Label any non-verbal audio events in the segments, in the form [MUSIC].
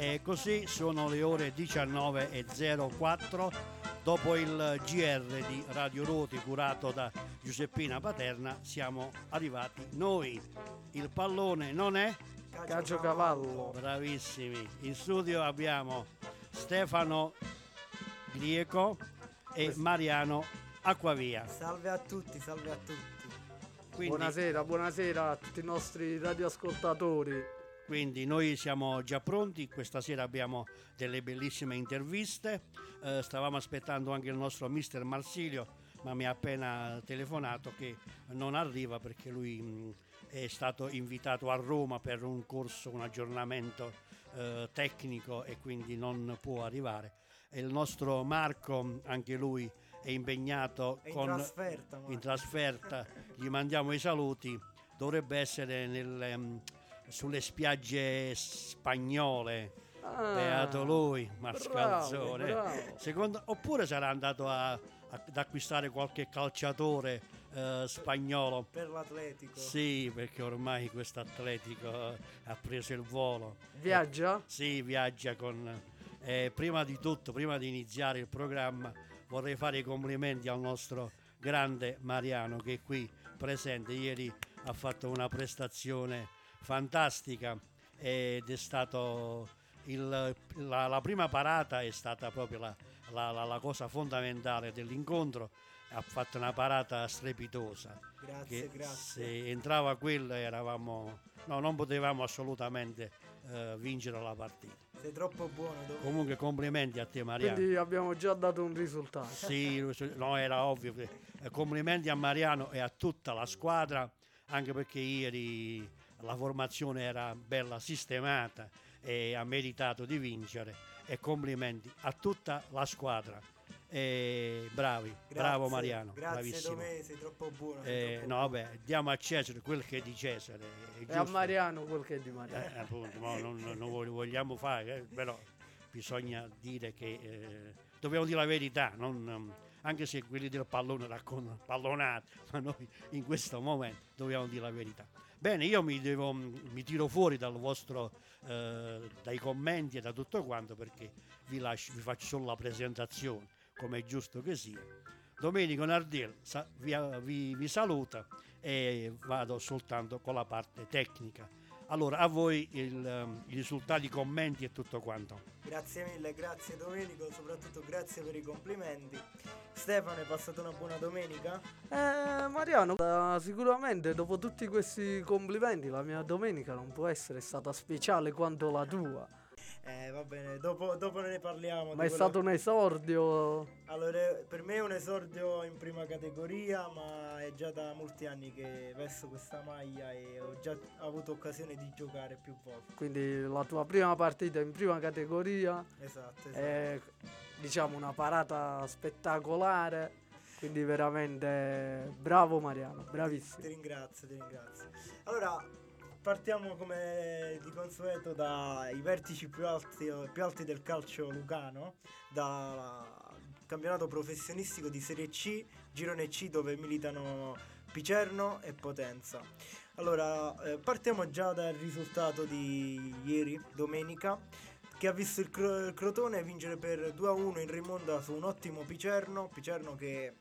E così sono le ore 19.04 dopo il GR di Radio Roti curato da Giuseppina Paterna siamo arrivati noi. Il pallone non è? Caggio cavallo. Bravissimi. In studio abbiamo Stefano Grieco e Mariano Acquavia. Salve a tutti, salve a tutti. Quindi, Buonasera, buonasera a tutti i nostri radioascoltatori. Quindi noi siamo già pronti, questa sera abbiamo delle bellissime interviste, Eh, stavamo aspettando anche il nostro mister Marsilio, ma mi ha appena telefonato che non arriva perché lui mh, è stato invitato a Roma per un corso, un aggiornamento eh, tecnico e quindi non può arrivare. E il nostro Marco, anche lui è impegnato È in con trasferta, in trasferta, gli mandiamo i saluti, dovrebbe essere nel, ehm, sulle spiagge spagnole, Ah, beato lui, Mascalzone. bravo, bravo. Secondo- oppure sarà andato a- a- ad acquistare qualche calciatore eh, spagnolo. per l'Atletico. Sì, perché ormai questo atletico eh, ha preso il volo. Viaggia? Sì, viaggia con... eh, prima di tutto, prima di iniziare il programma, vorrei fare i complimenti al nostro grande Mariano che è qui presente. Ieri ha fatto una prestazione fantastica ed è stato il- la, la prima parata è stata proprio la, la- la- la cosa fondamentale dell'incontro. Ha fatto una parata strepitosa Grazie, che grazie. se entrava quello eravamo no, non potevamo assolutamente eh, vincere la partita. Sei troppo buono. Dove... Comunque complimenti a te Mariano. Quindi abbiamo già dato un risultato. Sì, no, era ovvio. che- eh, Complimenti a Mariano e a tutta la squadra, anche perché ieri la formazione era bella sistemata e ha meritato di vincere. E complimenti a tutta la squadra. E bravi, bravo Grazie, Mariano, Grazie bravissimo. Domè, sei troppo buono. sei Eh, troppo no, buono. vabbè, diamo a Cesare quel che è di Cesare. è E a. Mariano quel che è di Mariano. Eh, appunto, mo non, non- non vog- vogliamo fare, eh, però bisogna dire che eh, dobbiamo dire la verità, non, anche se quelli del pallone raccontano pallonate, [LAUGHS] ma noi in questo momento dobbiamo dire la verità. Bene, io mi, devo, mi tiro fuori vostro, eh, dai commenti e da tutto quanto perché vi, lascio, vi faccio solo la presentazione, come è giusto che sia. Domenico Nardil sa- vi, vi- vi saluta e vado soltanto con la parte tecnica. Allora, a voi il, ehm, i risultati, i commenti e tutto quanto. Grazie mille, grazie Domenico, soprattutto grazie per i complimenti. Stefano, hai passato una buona domenica? Eh, Mariano, eh, sicuramente dopo tutti questi complimenti la mia domenica non può essere stata speciale quanto la tua. Va bene, dopo, dopo ne parliamo. Ma è stato un esordio. Allora, per me è un esordio in prima categoria, ma è già da molti anni che vesto questa maglia e ho già avuto occasione di giocare più volte. Quindi la tua prima partita in prima categoria Esatto, esatto. è diciamo una parata spettacolare. Quindi veramente bravo Mariano, Ti bravissimo. ringrazio, ti ringrazio. Allora, partiamo come di consueto dai vertici più alti, più alti del calcio lucano, dal campionato professionistico di Serie C, Girone C dove militano Picerno e Potenza. Allora, eh, partiamo già dal risultato di ieri, domenica, che ha visto il, Cro- il Crotone vincere per 2-1 in rimonda su un ottimo Picerno, Picerno che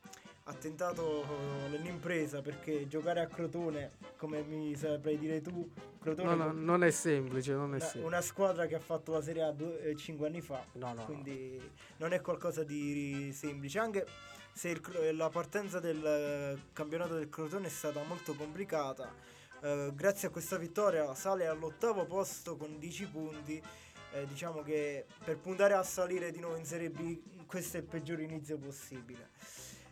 ha tentato eh, l'impresa perché giocare a Crotone, come mi saprai dire tu, Crotone No, no, non è semplice, non è una, semplice. una squadra che ha fatto la Serie A 5 anni fa, No, no. quindi non è qualcosa di semplice, anche se il la partenza del eh, campionato del Crotone è stata molto complicata. eh, grazie a questa vittoria sale all'ottavo posto con 10 punti. eh, diciamo che per puntare a salire di nuovo in Serie B questo è il peggior inizio possibile.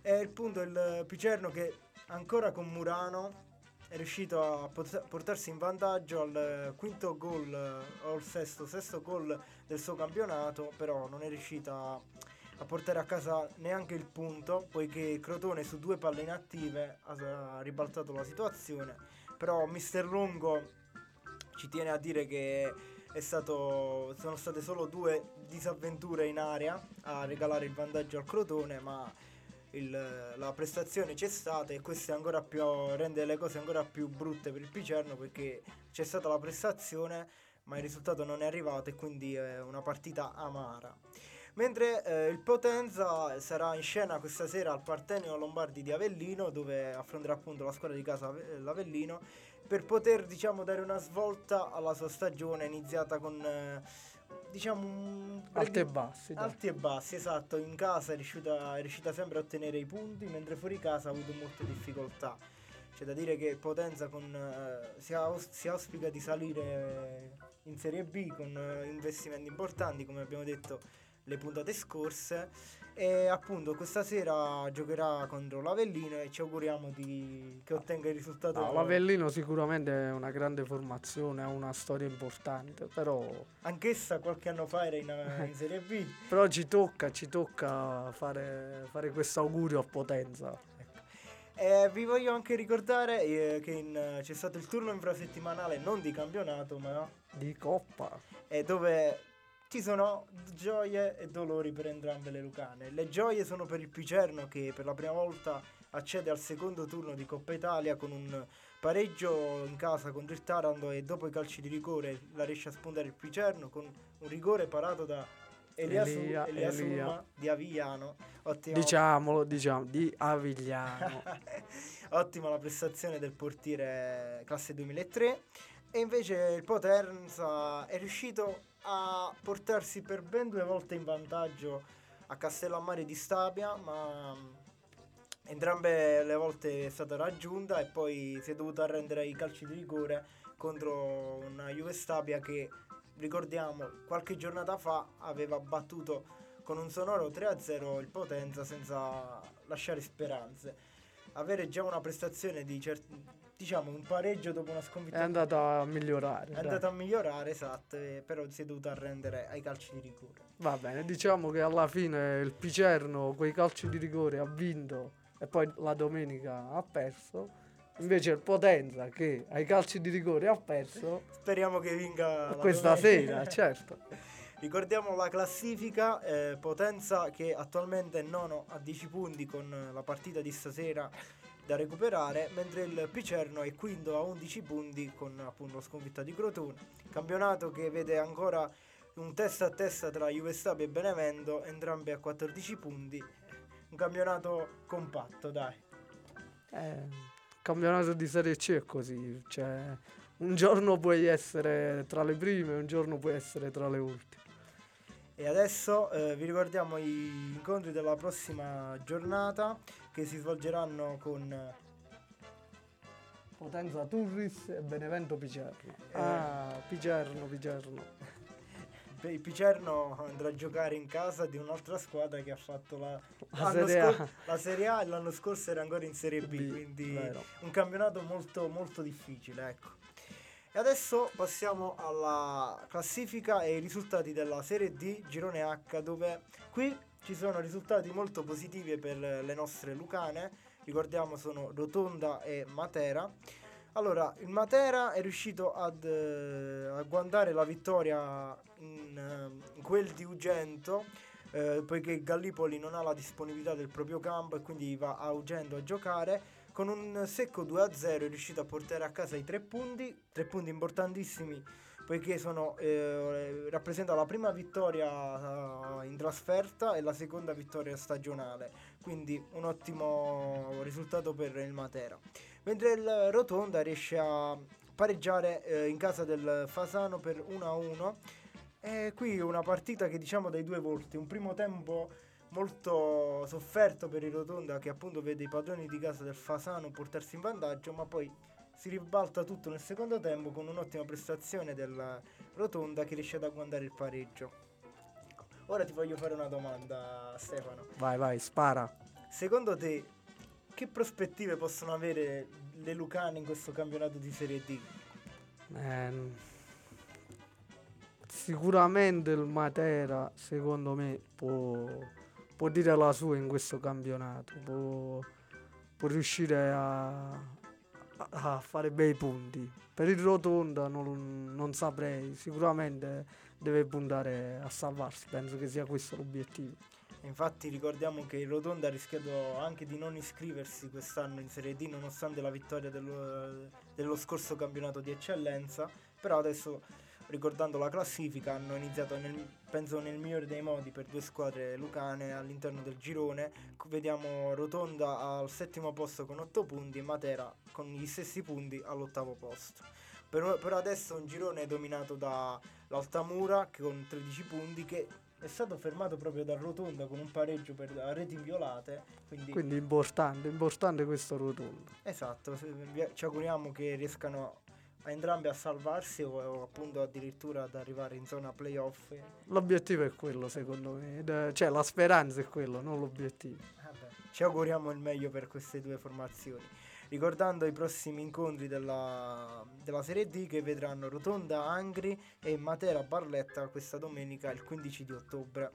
E il punto è il Picerno che ancora con Murano è riuscito a portarsi in vantaggio al quinto gol o al sesto, sesto gol del suo campionato, però non è riuscita a, portare a casa neanche il punto, poiché Crotone su due palle inattive ha, ribaltato la situazione, però Mister Longo ci tiene a dire che stato, sono state solo due disavventure in area a regalare il vantaggio al Crotone, ma il- la prestazione c'è stata e questo ancora più, rende le cose ancora più brutte per il Picerno perché c'è stata la prestazione ma il risultato non è arrivato e quindi è una partita amara. Mentre eh, il Potenza sarà in scena questa sera al Partenio Lombardi di Avellino, dove affronterà appunto la squadra di casa l'Avellino, per poter diciamo dare una svolta alla sua stagione iniziata con eh, diciamo alti e bassi. Dai. Alti e bassi, esatto. In casa è riuscita, è riuscita sempre a ottenere i punti, mentre fuori casa ha avuto molte difficoltà. C'è da dire che Potenza con, eh, si, aus- si, auspica di salire in Serie B con eh, investimenti importanti, come abbiamo detto le puntate scorse e appunto questa sera giocherà contro l'Avellino e ci auguriamo di, che ottenga il risultato. No, L'Avellino sicuramente è una grande formazione, ha una storia importante, però... Anch'essa qualche anno fa era in, in [LAUGHS] Serie B. però ci tocca, ci tocca fare, fare questo augurio a Potenza. Eh, vi voglio anche ricordare eh, che in, c'è stato il turno infrasettimanale non di campionato ma di coppa. Eh, dove ci sono gioie e dolori per entrambe le Lucane. Le gioie sono per il Picerno che per la prima volta accede al secondo turno di Coppa Italia con un pareggio in casa contro il Taranto e dopo i calci di rigore la riesce a spuntare il Picerno con un rigore parato da Elia, Elia, Elia, Elia. di Avigliano. Ottimo. Diciamolo, diciamo, di Avigliano. [LAUGHS] Ottima la prestazione del portiere classe 2003 e invece il Potenza è riuscito a portarsi per ben due volte in vantaggio a Castellammare di Stabia, ma mm, entrambe le volte è stata raggiunta e poi si è dovuta arrendere ai calci di rigore contro una Juve Stabia che ricordiamo qualche giornata fa aveva battuto con un sonoro 3-0 il Potenza senza lasciare speranze. Avere già una prestazione di certi diciamo un pareggio dopo una sconfitta. È andata a migliorare. È andata a migliorare, esatto, però si è dovuta arrendere ai calci di rigore. Va bene, diciamo che alla fine il Picerno quei calci di rigore ha vinto e poi la domenica ha perso. Invece il Potenza che ai calci di rigore ha perso. Speriamo che vinca questa sera, [LAUGHS] certo. Ricordiamo la classifica, eh, Potenza che attualmente è nono a 10 punti con la partita di stasera da recuperare, mentre il Picerno è quinto a 11 punti con appunto sconfitta di Crotone. Campionato che vede ancora un testa a testa tra Juve Stabia e Benevento, entrambi a 14 punti. Un campionato compatto, dai. Eh, campionato di Serie C è così, cioè un giorno puoi essere tra le prime, un giorno puoi essere tra le ultime. E adesso eh, vi ricordiamo gli incontri della prossima giornata che si svolgeranno con Potenza Turris e Benevento Picerno. Eh. Ah, Picerno, Picerno. [LAUGHS] Il Picerno andrà a giocare in casa di un'altra squadra che ha fatto la, la, serie, scor- la serie, A e l'anno scorso era ancora in Serie B, B quindi vero. un campionato molto molto difficile, ecco. E adesso passiamo alla classifica e i risultati della Serie D Girone H dove qui ci sono risultati molto positivi per le nostre lucane. Ricordiamo sono Rotonda e Matera. Allora, il Matera è riuscito ad eh, agguantare la vittoria in, eh, in quel di Ugento eh, poiché Gallipoli non ha la disponibilità del proprio campo e quindi va a Ugento a giocare con un secco 2-0 è riuscito a portare a casa i tre punti, tre punti importantissimi poiché sono, eh, rappresenta la prima vittoria uh, in trasferta e la seconda vittoria stagionale, quindi un ottimo risultato per il Matera. Mentre il Rotonda riesce a pareggiare eh, in casa del Fasano per 1-1 e qui una partita che diciamo dai due volti, un primo tempo molto sofferto per il Rotonda che appunto vede i padroni di casa del Fasano portarsi in vantaggio, ma poi si ribalta tutto nel secondo tempo con un'ottima prestazione della Rotonda che riesce ad agguantare il pareggio. Ora ti voglio fare una domanda, Stefano. Vai, vai, spara. Secondo te che prospettive possono avere le Lucane in questo campionato di Serie D? Eh, sicuramente il Matera, secondo me, può può dire la sua in questo campionato, può, può riuscire a, a, fare bei punti. Per il Rotonda non, non, saprei, sicuramente deve puntare a salvarsi, penso che sia questo l'obiettivo. Infatti ricordiamo che il Rotonda ha rischiato anche di non iscriversi quest'anno in Serie D nonostante la vittoria dello, dello scorso campionato di eccellenza, però adesso ricordando la classifica, hanno iniziato nel, penso nel migliore dei modi per due squadre lucane all'interno del girone. Vediamo Rotonda al settimo posto con 8 punti e Matera con gli stessi punti all'ottavo posto. Per, per adesso un girone dominato dall'Altamura con 13 punti che è stato fermato proprio da Rotonda con un pareggio per reti inviolate. Quindi, quindi importante, importante questo Rotonda. Esatto, ci auguriamo che riescano a entrambi a salvarsi o, o, appunto addirittura ad arrivare in zona playoff. L'obiettivo è quello secondo me, cioè la speranza è quello, non l'obiettivo. Vabbè, ci auguriamo il meglio per queste due formazioni. Ricordando i prossimi incontri della, della Serie D che vedranno Rotonda Angri e Matera Barletta questa domenica il 15 di ottobre.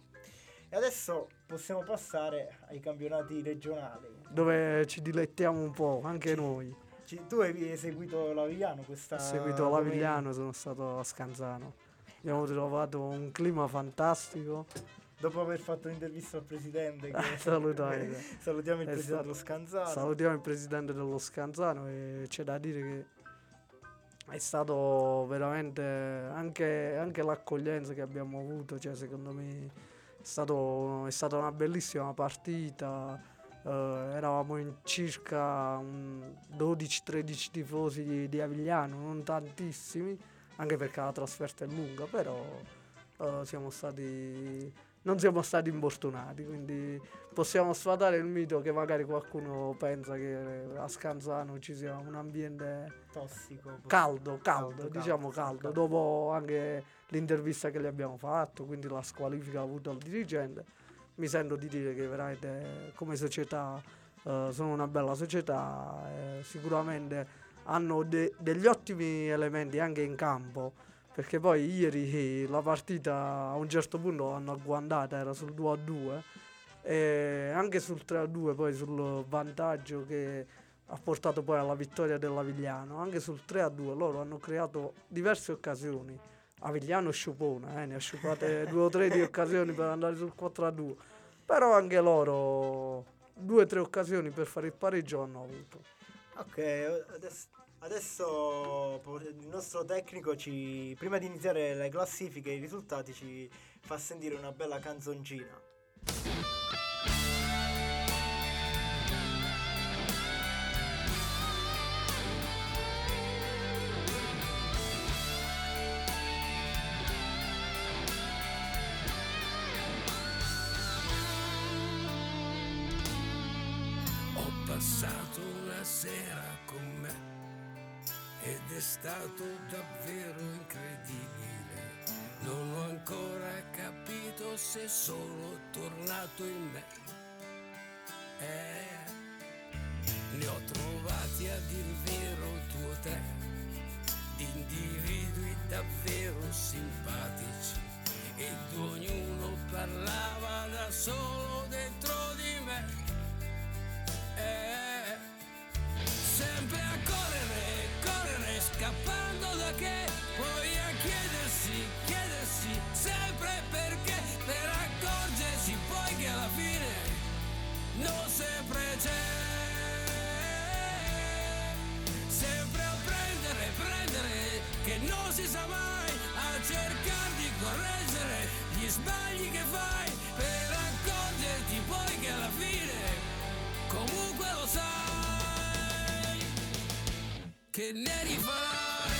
E adesso possiamo passare ai campionati regionali. Dove ci dilettiamo un po', anche ci, noi. Ci, tu hai seguito l'Avigliano questa Ho seguito l'Avigliano, sono stato a Scanzano. Abbiamo trovato un clima fantastico. Dopo aver fatto l'intervista al presidente che [LAUGHS] salutiamo, [LAUGHS] salutiamo il presidente stato, dello Scanzano. Salutiamo il presidente dello Scanzano e c'è da dire che è stato veramente anche, anche l'accoglienza che abbiamo avuto cioè secondo me è, stato, è stata una bellissima partita uh, eravamo in circa 12-13 tifosi di, di Avigliano non tantissimi anche perché la trasferta è lunga però uh, siamo stati non siamo stati importunati, quindi possiamo sfatare il mito che magari qualcuno pensa che a Scanzano ci sia un ambiente tossico, caldo, caldo, caldo diciamo caldo, caldo, dopo anche l'intervista che gli abbiamo fatto, quindi la squalifica avuta al dirigente, mi sento di dire che veramente come società eh, sono una bella società, eh, sicuramente hanno de- degli ottimi elementi anche in campo perché poi ieri la partita a un certo punto l'hanno agguantata, era sul 2 a 2 e anche sul 3 a 2 poi sul vantaggio che ha portato poi alla vittoria dell'Avigliano, anche sul 3 a 2 loro hanno creato diverse occasioni. Avigliano sciupone, eh, ne ha sciupate due o tre di occasioni per andare sul 4 a 2, però anche loro due o tre occasioni per fare il pareggio hanno avuto. Ok, adesso Adesso il nostro tecnico ci, prima di iniziare le classifiche e i risultati ci fa sentire una bella canzoncina. Capito se sono tornato in me. Eh, ne ho trovati a dir vero due o tre, di individui davvero simpatici ed ognuno parlava da solo dentro di me. Eh, sempre a correre scappando da che, poi si sa mai, a cercare di correggere gli sbagli che fai, per accorgerti poi che alla fine comunque lo sai che ne rifarà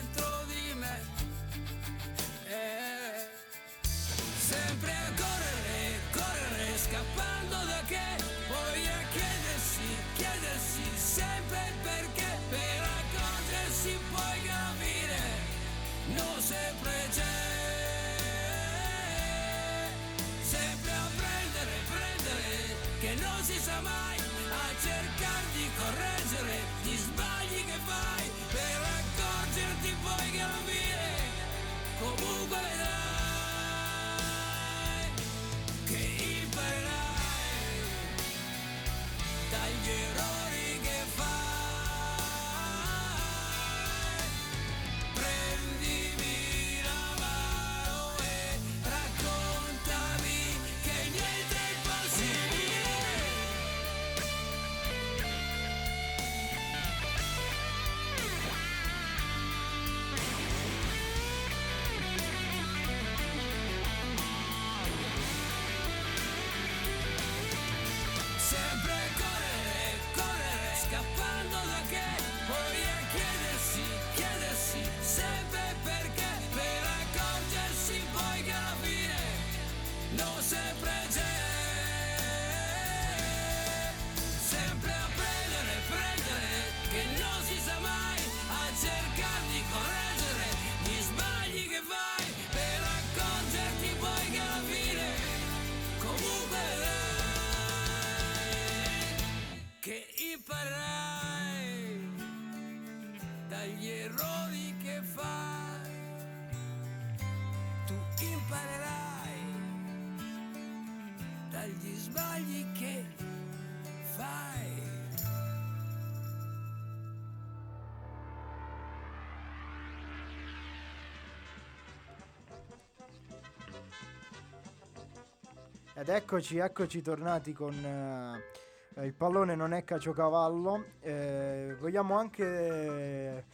Ed eccoci, eccoci tornati con eh, il pallone non è caciocavallo. Eh, vogliamo anche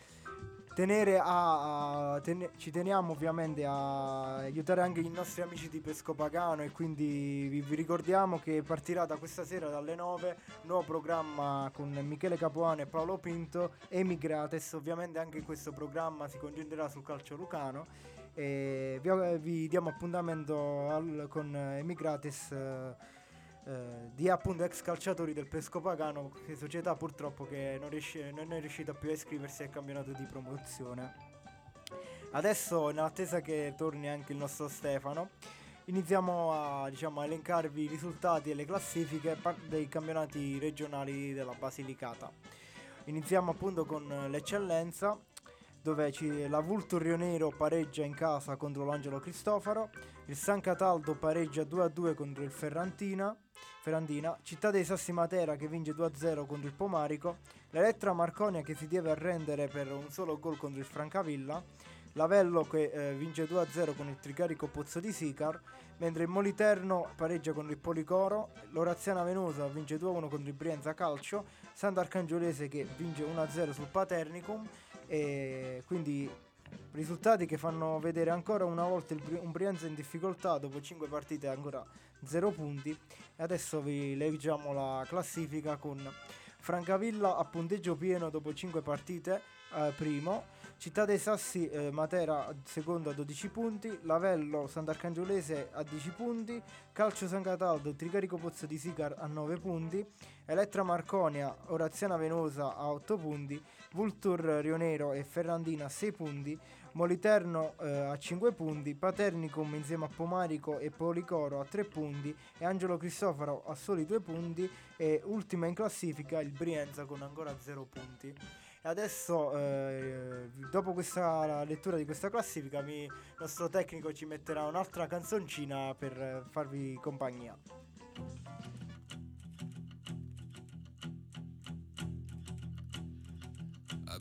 tenere a, a- tene- ci teniamo ovviamente a aiutare anche i nostri amici di Pesco Pagano e quindi vi, vi ricordiamo che partirà da questa sera dalle 9 un nuovo programma con Michele Capuano e Paolo Pinto Emigrates ovviamente anche questo programma si concentrerà sul calcio lucano e vi, vi diamo appuntamento al- con Emigrates eh, eh, di appunto ex calciatori del Pesco Pagano, società purtroppo che non, riesce- non è riuscita più a iscriversi al campionato di promozione. Adesso, in attesa che torni anche il nostro Stefano, iniziamo a, diciamo, a elencarvi i risultati e le classifiche dei campionati regionali della Basilicata. Iniziamo appunto con l'eccellenza, dove la Vultur Rio Nero pareggia in casa contro l'Angelo Cristofaro, il San Cataldo pareggia 2-2 contro il Ferrantina, Ferrandina, Città dei Sassi Matera che vince 2-0 contro il Pomarico, l'Elettra Marconia che si deve arrendere per un solo gol contro il Francavilla, l'Avello che eh, vince 2-0 con il Tricarico Pozzo di Sicar, mentre il Moliterno pareggia con il Policoro, l'Oraziana Venosa vince 2-1 contro il Brienza Calcio, Sant'Arcangiolese che vince 1-0 sul Paternicum e quindi risultati che fanno vedere ancora una volta Bri- un Brienza in difficoltà dopo 5 partite ancora 0 punti. E adesso vi leggiamo la classifica con Francavilla a punteggio pieno dopo 5 partite eh, primo. Città dei Sassi eh, Matera secondo a 12 punti Lavello Sant'Arcangiolese a 10 punti Calcio San Cataldo Tricarico Pozzo di Sicar a 9 punti Elettra Marconia Oraziana Venosa a 8 punti Vultur Rionero e Ferrandina a 6 punti, Moliterno eh, a 5 punti, Paternicum insieme a Pomarico e Policoro a 3 punti e Angelo Cristoforo a soli 2 punti e ultima in classifica il Brienza con ancora 0 punti. E adesso, eh, dopo questa lettura di questa classifica, il nostro tecnico ci metterà un'altra canzoncina per farvi compagnia.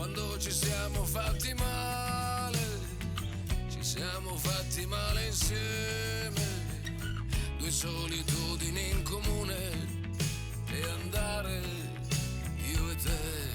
quando ci siamo fatti male, ci siamo fatti male insieme, due solitudini in comune e andare io e te.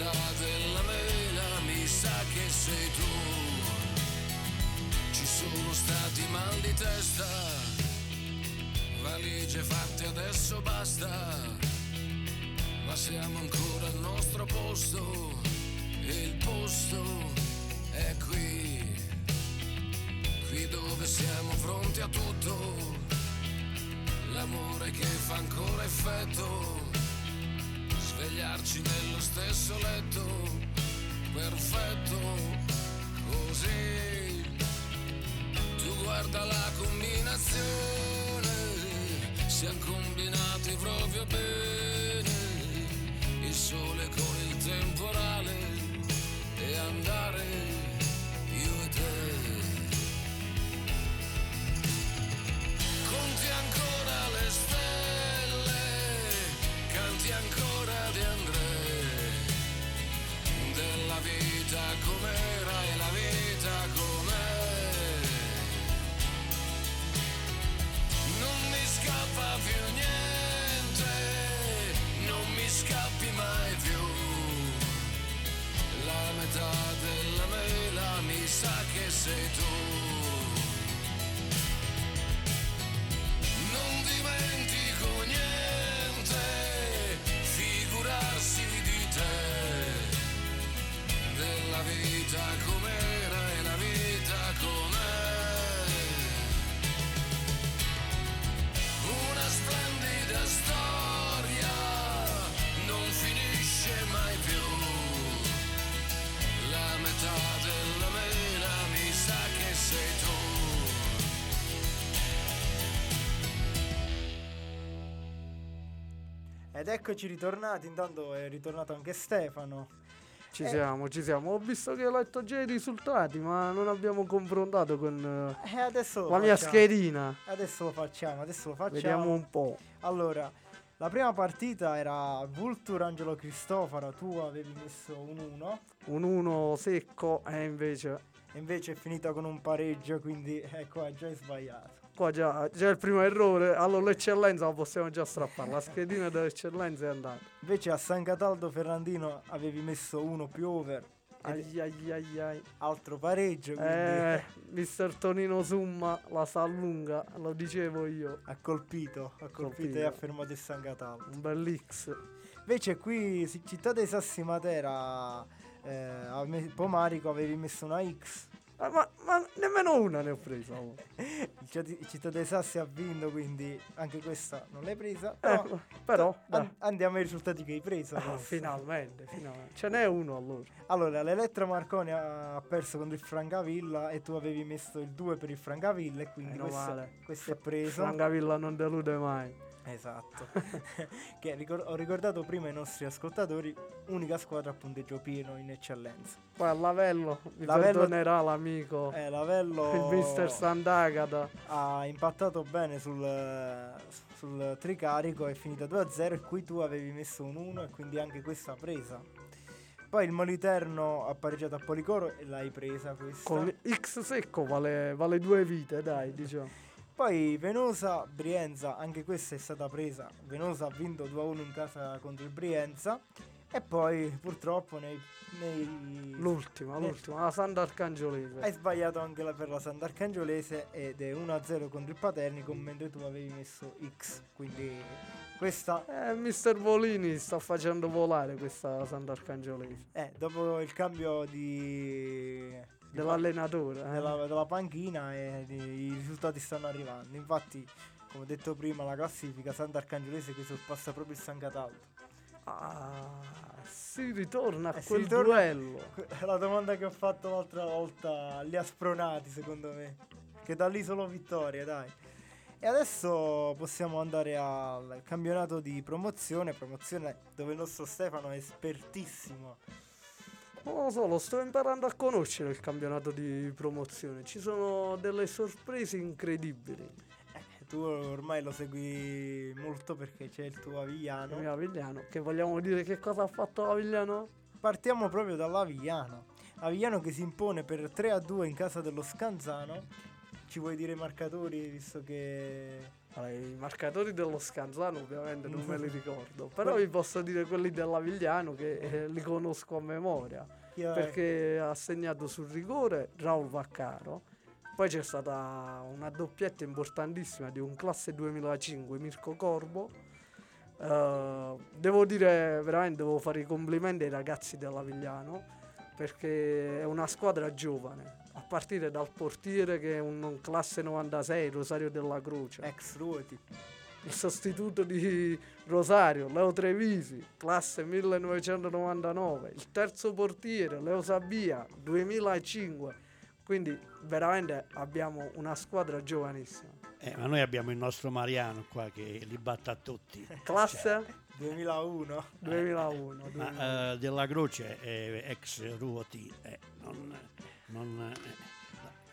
Metà della mela mi sa che sei tu. Ci sono stati mal di testa, valigie fatte adesso basta. Ma siamo ancora al nostro posto e il posto è qui, qui dove siamo pronti a tutto, l'amore che fa ancora effetto, svegliarci nello stesso letto, perfetto, così. Tu guarda la combinazione, siamo combinati proprio bene, il sole con il temporale e andare eccoci ritornati, intanto è ritornato anche Stefano. Ci Eh. siamo, ci siamo. Ho visto che hai letto già i risultati, ma non abbiamo confrontato con eh, la mia facciamo. schedina. Adesso lo facciamo, adesso lo facciamo. Vediamo un po'. Allora, la prima partita era Vulture Angelo Cristofaro, tu avevi messo un 1 Un 1 secco e invece e invece è finita con un pareggio, quindi ecco, hai già sbagliato. Qua già, già il primo errore. Allora l'eccellenza la possiamo già strappare. La schedina dell'eccellenza è andata. Invece a San Cataldo Ferrandino avevi messo 1 più over, Ai ai ai ai. altro pareggio, quindi Eh, mister Tonino Summa la sa lunga, lo dicevo io. ha colpito, ha colpito, Colpito. e ha fermato il San Cataldo. Un bel X. Invece qui Città dei Sassi Matera, eh, Pomarico avevi messo una X. Ma, ma nemmeno una ne ho presa. oh. Il Citt- il Città dei Sassi ha vinto, quindi anche questa non l'hai presa. Eh, Però, però, dai. an- andiamo ai risultati che hai preso. Ah, finalmente, finalmente. Ce n'è uno allora. Allora, l'Elettra Marconi ha perso contro il Francavilla e tu avevi messo il 2 per il Francavilla e quindi questo, questo è preso. Francavilla non delude mai. Esatto. [LAUGHS] che ricor- ho ricordato prima ai nostri ascoltatori, unica squadra a punteggio pieno in eccellenza. Poi a Lavello mi Lavello- perdonerà l'amico. Eh, Lavello Il mister Sant'Agata. ha impattato bene sul, sul tricarico, è finita 2-0 e qui tu avevi messo un 1 e quindi anche questa presa. Poi il Moliterno ha pareggiato a Policoro e l'hai presa questa. Con X secco vale, vale due vite, dai, diciamo. Poi Venosa, Brienza, anche questa è stata presa. Venosa ha vinto 2-1 in casa contro il Brienza. E poi purtroppo nei... nei- L'ultima, Eh. l'ultima, la Sant'Arcangiolese. Hai sbagliato anche la per la Sant'Arcangiolese ed è 1-0 contro il Paternico mentre tu avevi messo X. Quindi questa, Eh, mister Volini sta facendo volare questa Sant'Arcangiolese. eh, dopo il cambio di... Dell'allenatore. eh. della, della panchina e i risultati stanno arrivando. Infatti, come ho detto prima, la classifica Sant'Arcangiolese che sorpassa proprio il San Cataldo. Ah, si ritorna a Eh, quel ritorna- duello. La domanda che ho fatto l'altra volta li ha spronati, secondo me. Che da lì solo vittorie, dai. E adesso possiamo andare al campionato di promozione, promozione dove il nostro Stefano è espertissimo. Non lo so, lo sto imparando a conoscere il campionato di promozione. Ci sono delle sorprese incredibili. Eh, tu ormai lo segui molto perché c'è il tuo Avigliano. Il mio Avigliano, che vogliamo dire che cosa ha fatto Avigliano? Partiamo proprio dall'Avigliano. Avigliano che si impone per 3 a 2 in casa dello Scanzano. Ci vuoi dire i marcatori visto che Allora, I marcatori dello Scanzano ovviamente non me li [LAUGHS] ricordo, però vi posso dire quelli dell'Avigliano che eh, li conosco a memoria, Io- perché ha segnato sul rigore Raul Vaccaro, poi c'è stata una doppietta importantissima di un classe 2005 Mirko Corbo. Eh, devo dire veramente devo fare i complimenti ai ragazzi dell'Avigliano perché è una squadra giovane a partire dal portiere che è un classe 96 Rosario della Croce ex Ruoti. il sostituto di Rosario, Leo Trevisi, classe 1999, il terzo portiere, Leo Sabia, 2005. Quindi veramente abbiamo una squadra giovanissima. Eh, ma noi abbiamo il nostro Mariano qua che li batte a tutti. Classe 2001. 2001. 2001. Ma eh, della Croce è ex Ruoti, eh, non, non, eh,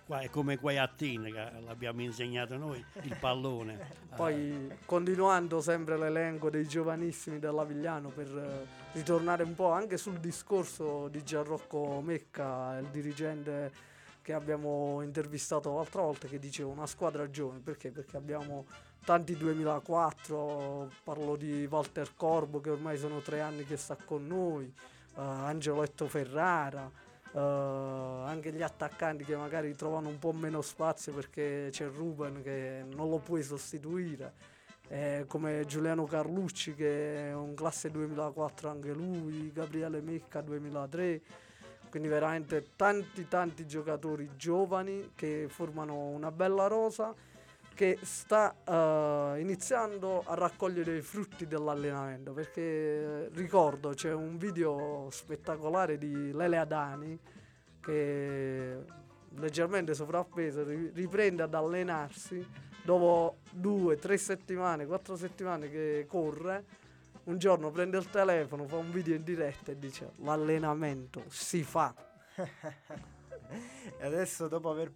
qua è come qua a Tin che l'abbiamo insegnato noi, il pallone. [LAUGHS] Poi continuando sempre l'elenco dei giovanissimi dell'Avigliano per eh, ritornare un po' anche sul discorso di Gianrocco Mecca, il dirigente che abbiamo intervistato l'altra volta che diceva una squadra giovane, perché? Perché abbiamo tanti 2004, parlo di Walter Corbo che ormai sono tre anni che sta con noi, eh, Angeletto Ferrara, eh, anche gli attaccanti che magari trovano un po' meno spazio perché c'è Ruben che non lo puoi sostituire, eh, come Giuliano Carlucci che è un classe 2004 anche lui, Gabriele Mecca 2003, quindi veramente tanti tanti giocatori giovani che formano una bella rosa che sta eh, iniziando a raccogliere i frutti dell'allenamento perché ricordo c'è un video spettacolare di Lele Adani che leggermente sovrappeso ri- riprende ad allenarsi dopo due, tre settimane, quattro settimane che corre un giorno prende il telefono, fa un video in diretta e dice l'allenamento si fa. [LAUGHS] E adesso, dopo aver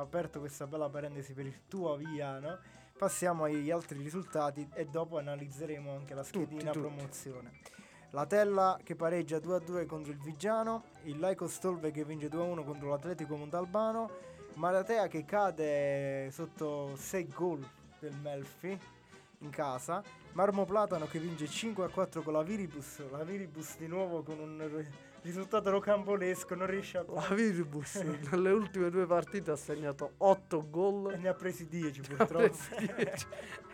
aperto questa bella parentesi per il tuo Aviano, passiamo agli altri risultati e dopo analizzeremo anche la schedina tutti. promozione. La Tella che pareggia 2-2 contro il Vigiano, il Laico Stolve che vince 2-1 contro l'Atletico Montalbano, Maratea che cade sotto 6 gol del Melfi in casa, Marmo Platano che vince 5-4 con la Viribus, la Viribus di nuovo con un risultato rocambolesco, non riesce a... La Viribus [LAUGHS] nelle ultime due partite ha segnato 8 E gol. ne ha presi 10 [LAUGHS] Ha purtroppo. preso 10.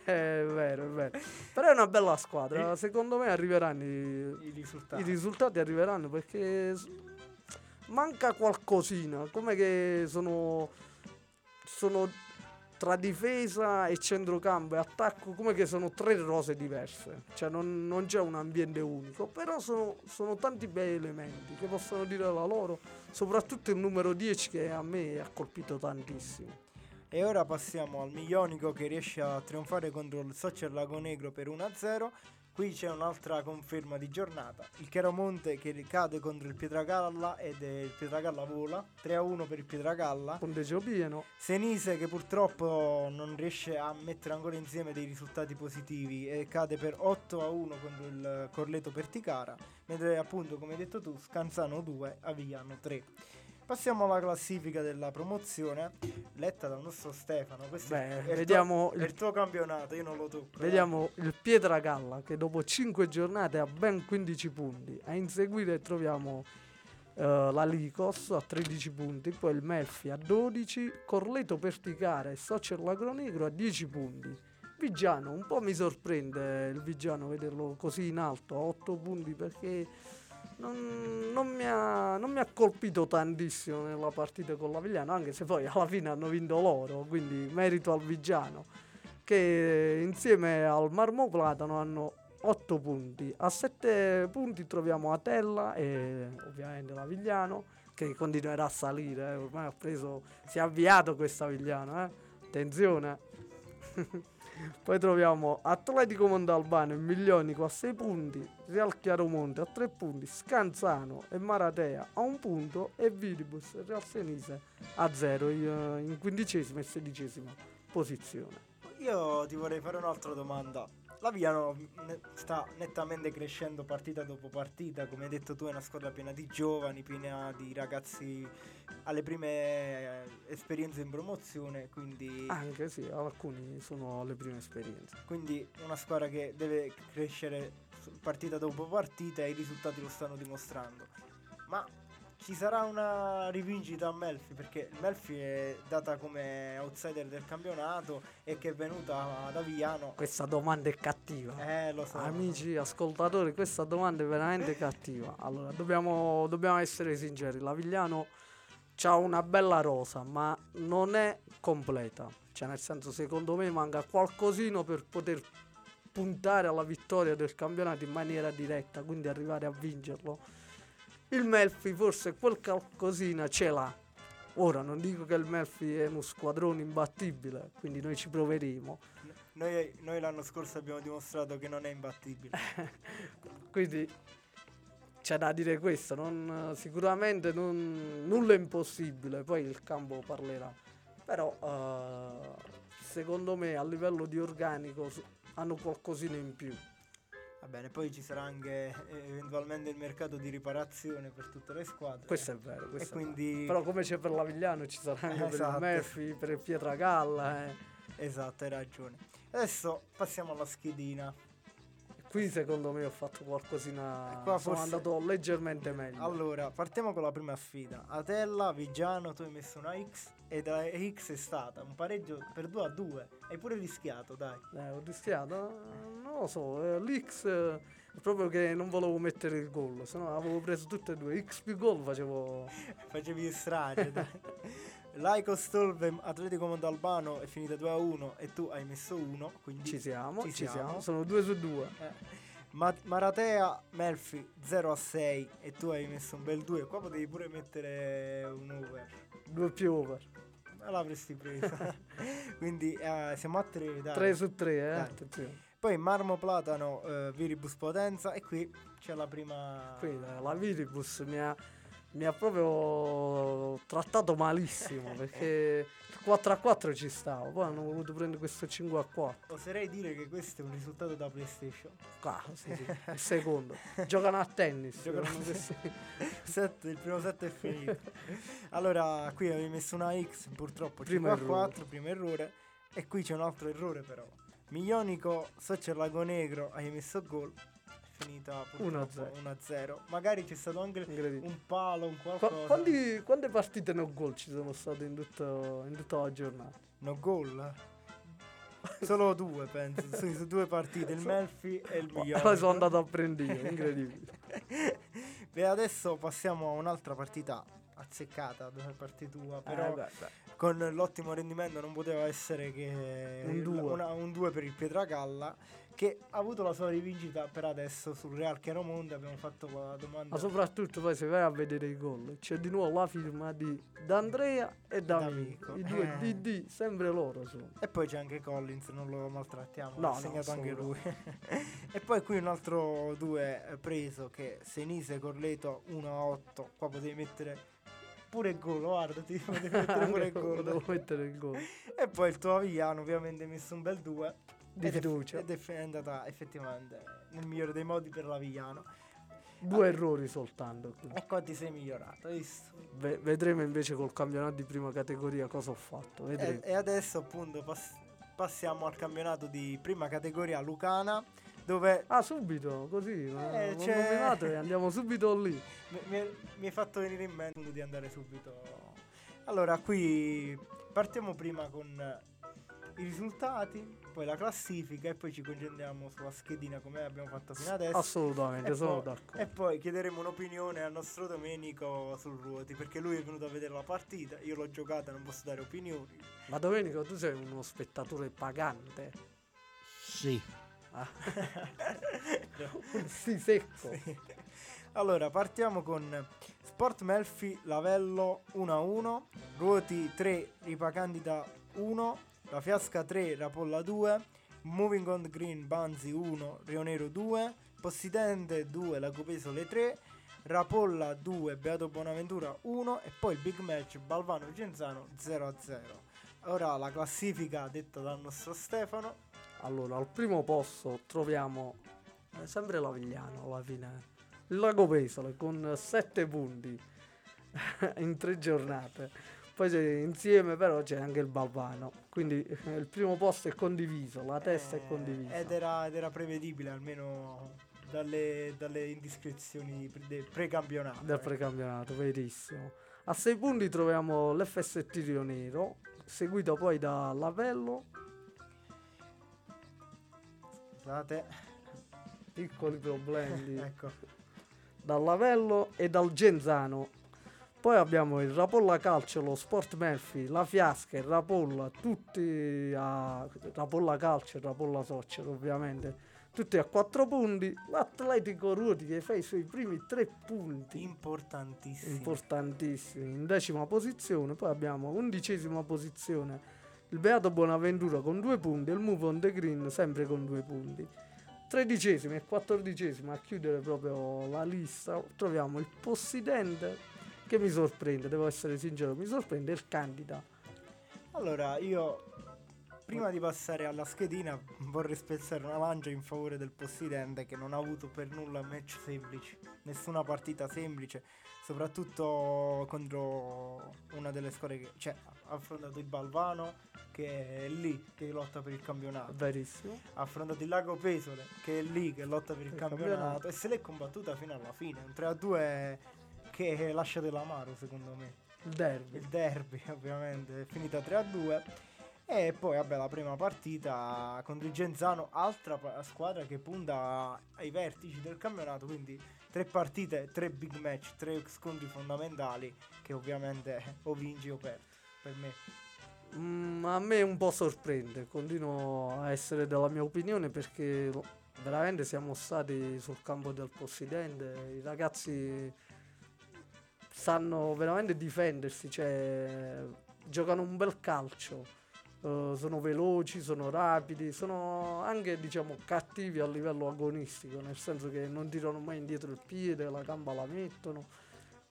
È vero, è vero. Però è una bella squadra. Secondo me arriveranno i, I risultati. i risultati arriveranno perché manca qualcosina. Come che sono, sono tra difesa e centrocampo e attacco, come che sono tre rose diverse. Cioè non, non c'è un ambiente unico. Però sono, sono tanti bei elementi che possono dire la loro. Soprattutto il numero 10 che a me ha colpito tantissimo. E ora passiamo al Miglionico che riesce a trionfare contro il Soccer Lago Negro per 1-0. Qui c'è un'altra conferma di giornata. Il Chiaromonte che cade contro il Pietragalla ed il Pietragalla vola. 3-1 per il Pietragalla. Ponteggio pieno. Senise che purtroppo non riesce a mettere ancora insieme dei risultati positivi e cade per 8 a 1 contro il Corleto Perticara, mentre appunto come hai detto tu Scanzano 2, Avigliano 3. Passiamo alla classifica della promozione, letta dal nostro Stefano. Questo Beh, è, il tuo- è il- il tuo campionato, io non lo tocco. eh. Vediamo il Pietragalla che dopo 5 giornate ha ben 15 punti. A inseguire troviamo eh, la Licos a 13 punti, poi il Melfi a 12, Corleto Perticara e Soccer Lagronegro a 10 punti. Vigiano, un po' mi sorprende il Vigiano vederlo così in alto a 8 punti perché non, non mi ha, non mi ha colpito tantissimo nella partita con l'Avigliano, anche se poi alla fine hanno vinto loro, quindi merito al Vigiano che insieme al Marmo Platano hanno 8 punti. A 7 punti troviamo Atella e ovviamente l'Avigliano che continuerà a salire, eh, ormai ha preso, si è avviato questo Avigliano, eh. attenzione. [LAUGHS] Poi troviamo Atletico Montalbano e Miglionico a 6 punti, Real Chiaromonte a 3 punti, Scanzano e Maratea a 1 punto e Viribus e Real Senise a 0 in quindicesima e sedicesima posizione. Io ti vorrei fare un'altra domanda. L'Aviano ne- sta nettamente crescendo partita dopo partita, come hai detto tu è una squadra piena di giovani, piena di ragazzi alle prime eh, esperienze in promozione, quindi, Anche sì, alcuni sono le prime esperienze. quindi una squadra che deve crescere partita dopo partita e i risultati lo stanno dimostrando. Ma ci sarà una rivincita a Melfi perché Melfi è data come outsider del campionato e che è venuta ad Aviano. Questa domanda è cattiva. Eh, lo so. Amici ascoltatori, questa domanda è veramente cattiva. Allora, dobbiamo, dobbiamo essere sinceri. L'Avigliano ha una bella rosa, ma non è completa. Cioè, nel senso, secondo me manca qualcosino per poter puntare alla vittoria del campionato in maniera diretta, quindi arrivare a vincerlo. Il Melfi forse qualcosina ce l'ha. Ora non dico che il Melfi è uno squadrone imbattibile, quindi noi ci proveremo. Noi, noi l'anno scorso abbiamo dimostrato che non è imbattibile. [LAUGHS] Quindi c'è da dire questo, non- sicuramente non- nulla è impossibile, poi il campo parlerà. Però eh, secondo me a livello di organico hanno qualcosina in più. Va bene, poi ci sarà anche eh, eventualmente il mercato di riparazione per tutte le squadre. Questo è vero. Questo è vero. quindi Però come c'è per l'Avigliano ci sarà anche per Esatto. il Murphy, per il Pietragalla. eh. esatto, hai ragione. Adesso passiamo alla schedina. Qui secondo me ho fatto qualcosina, E qua sono forse- andato leggermente meglio. Allora, partiamo con la prima sfida. Atella, Vigiano, tu hai messo una X e da X è stata un pareggio per 2 a 2. Hai pure rischiato, dai. Eh, ho rischiato? Eh, Non lo so, eh, l'X eh, è proprio che non volevo mettere il gol, se no avevo preso tutte e due. X più gol facevo... [LAUGHS] Facevi strage, dai. [LAUGHS] Laico Stolve, Atletico Montalbano è finita 2 a 1 e tu hai messo 1, quindi Ci siamo, Ci ci, siamo. siamo. Sono due su due. Eh. Ma- Maratea, Melfi 0 a 6 e tu hai messo un bel 2. Qua potevi pure mettere un over. Due più over. Ma l'avresti presa. [LAUGHS] Quindi eh, siamo a 3, dai. 3 su 3, eh. Poi Marmo Platano, eh, Viribus Potenza e qui c'è la prima... Qui eh, la Viribus mi ha, mi ha proprio trattato malissimo [LAUGHS] perché il 4 a 4 ci stavo, poi hanno voluto prendere questo 5 a 4. Oserei dire che questo è un risultato da PlayStation. Qua, sì, sì, il secondo. Giocano a tennis. Giocano [LAUGHS] a questi- Set- il primo set è finito. allora, qui avevi messo una X, purtroppo Primo 5 a errore. 4, primo errore. E qui c'è un altro errore però. Miglionico, Socio Lago Negro, hai messo gol. Finita purtroppo 1-0. 1-0. Magari c'è stato anche un palo, un Qua- qualcosa. quanti- quante partite no gol ci sono state in, tutto- in tutta la giornata? No gol? Solo due, penso. Sì, su due partite, il Melfi e il Miglionico. Poi sono andato a prendere incredibile. [LAUGHS] Beh, adesso passiamo a un'altra partita azzeccata da parte tua, però Eh, beh, beh. con l'ottimo rendimento non poteva essere che un 2 per il Pietragalla che ha avuto la sua rivincita per adesso sul Real Chiaromonte abbiamo fatto la domanda Ma soprattutto poi se vai a vedere i gol c'è di nuovo la firma di D'Andrea e D'Amico. D'Amico. I due Eh. DD, sempre loro sono. e poi c'è anche Collins non lo maltrattiamo No, ha no, segnato anche solo. lui [LAUGHS] e poi qui un altro 2 preso che Senise Corleto 1 a 8 qua potevi mettere pure il gol guarda ti potevi mettere pure il [LAUGHS] Anche gol Devo mettere il gol. e poi il tuo Avigliano ovviamente ha messo un bel 2 Di ed è- fiducia. ed è andata effettivamente nel migliore dei modi per l'Avigliano Due errori soltanto. qui. E qua ti sei migliorato, hai visto? Ve- vedremo invece col campionato di prima categoria cosa ho fatto. E, e adesso appunto pass- passiamo al campionato di prima categoria Lucana dove Ah, subito, così. Eh, nominato e andiamo subito lì. [LAUGHS] mi, mi- mi hai fatto venire in mente di andare subito. Allora, qui partiamo prima con i risultati, poi la classifica e poi ci concentriamo sulla schedina come abbiamo fatto fino adesso. Assolutamente, E sono poi- d'accordo. E poi chiederemo un'opinione al nostro Domenico sul ruoti perché lui è venuto a vedere la partita, io l'ho giocata, non posso dare opinioni. Ma Domenico, tu sei uno spettatore pagante. Sì. Ah. [LAUGHS] sì, secco. Allora, partiamo con Sport Melfi Lavello 1-1, Ruoti 3, Ripacandida 1, La Fiasca 3, Rapolla 2, Moving on Green Banzi 1, Rionero 2, Possidente 2, Lacopesole 3, Rapolla 2, Beato Bonaventura 1 e poi il big match Balvano Genzano 0-0. Ora la classifica detta dal nostro Stefano. Allora, al primo posto troviamo eh, sempre l'Avigliano alla fine. Il Lago Pesole con 7 punti [LAUGHS] in tre giornate. Poi insieme però c'è anche il Balvano. Quindi eh, il primo posto è condiviso, la testa è Eh, condivisa. Ed era, ed era prevedibile almeno dalle, dalle indiscrezioni del precampionato. del eh. precampionato, verissimo. A 6 punti troviamo l'FST Rio Nero, seguito poi da Lavello, Scusate, piccoli problemi [LAUGHS] ecco. dal Lavello e dal Genzano. Poi abbiamo il Rapolla Calcio, lo Sport Murphy, la Fiasca, il Rapolla, tutti a Rapolla Calcio e Rapolla Soccer ovviamente, tutti a 4 punti. L'Atletico Ruoti che fa i suoi primi 3 punti. Importantissimo. importantissimi in decima posizione poi abbiamo undicesima posizione il Beato Bonaventura con due punti e il Move on the Green sempre con due punti tredicesima e quattordicesima a chiudere proprio la lista troviamo il Possidente che mi sorprende devo essere sincero mi sorprende il Candida Allora, io prima di passare alla schedina vorrei spezzare una lancia in favore del Possidente che non ha avuto per nulla match semplici, nessuna partita semplice, soprattutto contro una delle squadre che cioè, ha affrontato il Balvano che è lì che lotta per il campionato, verissimo. Ha affrontato il Lago Pesole che è lì che lotta per il Il campionato, campionato. e se l'è combattuta fino alla fine, un 3-2 che lascia dell'amaro secondo me. Il derby. Il derby [LAUGHS] ovviamente. È finita 3-2 e poi vabbè la prima partita contro il Genzano altra squadra che punta ai vertici del campionato. Quindi tre partite tre big match tre scontri fondamentali che ovviamente [LAUGHS] o vinci o perdi per me. Mm, a me un po' sorprende, continuo a essere della mia opinione perché veramente siamo stati sul campo del Possidente, i ragazzi sanno veramente difendersi, cioè giocano un bel calcio, eh, sono veloci, sono rapidi, sono anche diciamo cattivi a livello agonistico, nel senso che non tirano mai indietro il piede, la gamba la mettono.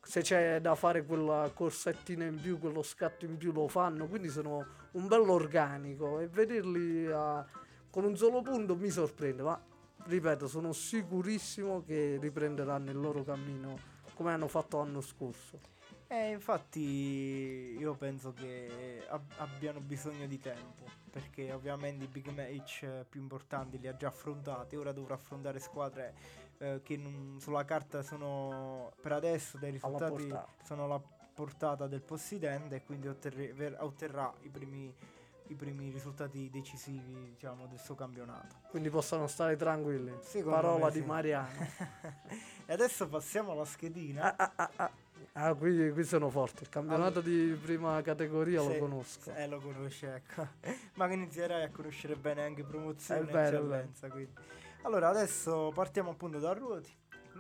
Se c'è da fare quella corsettina in più, quello scatto in più lo fanno, quindi sono un bello organico e vederli a- con un solo punto mi sorprende, ma ripeto, sono sicurissimo che riprenderanno il loro cammino come hanno fatto l'anno scorso. e infatti io penso che ab- abbiano bisogno di tempo perché ovviamente i big match eh, più importanti li ha già affrontati ora dovrà affrontare squadre eh, che non- sulla carta sono per adesso dai Alla risultati portata. sono alla portata del possidente e quindi otterre- ver- otterrà i primi, i primi risultati decisivi diciamo, del suo campionato. Quindi possono stare tranquilli. Secondo Parola di sì. Mariano. [LAUGHS] e adesso passiamo alla schedina. Ah, ah, ah, ah. Ah, qui, qui sono forte. Il campionato di prima categoria lo Se- conosco. Eh, lo conosce, ecco. [LAUGHS] Ma che inizierai a conoscere bene anche promozione e eccellenza. Allora, adesso partiamo appunto da Ruoti.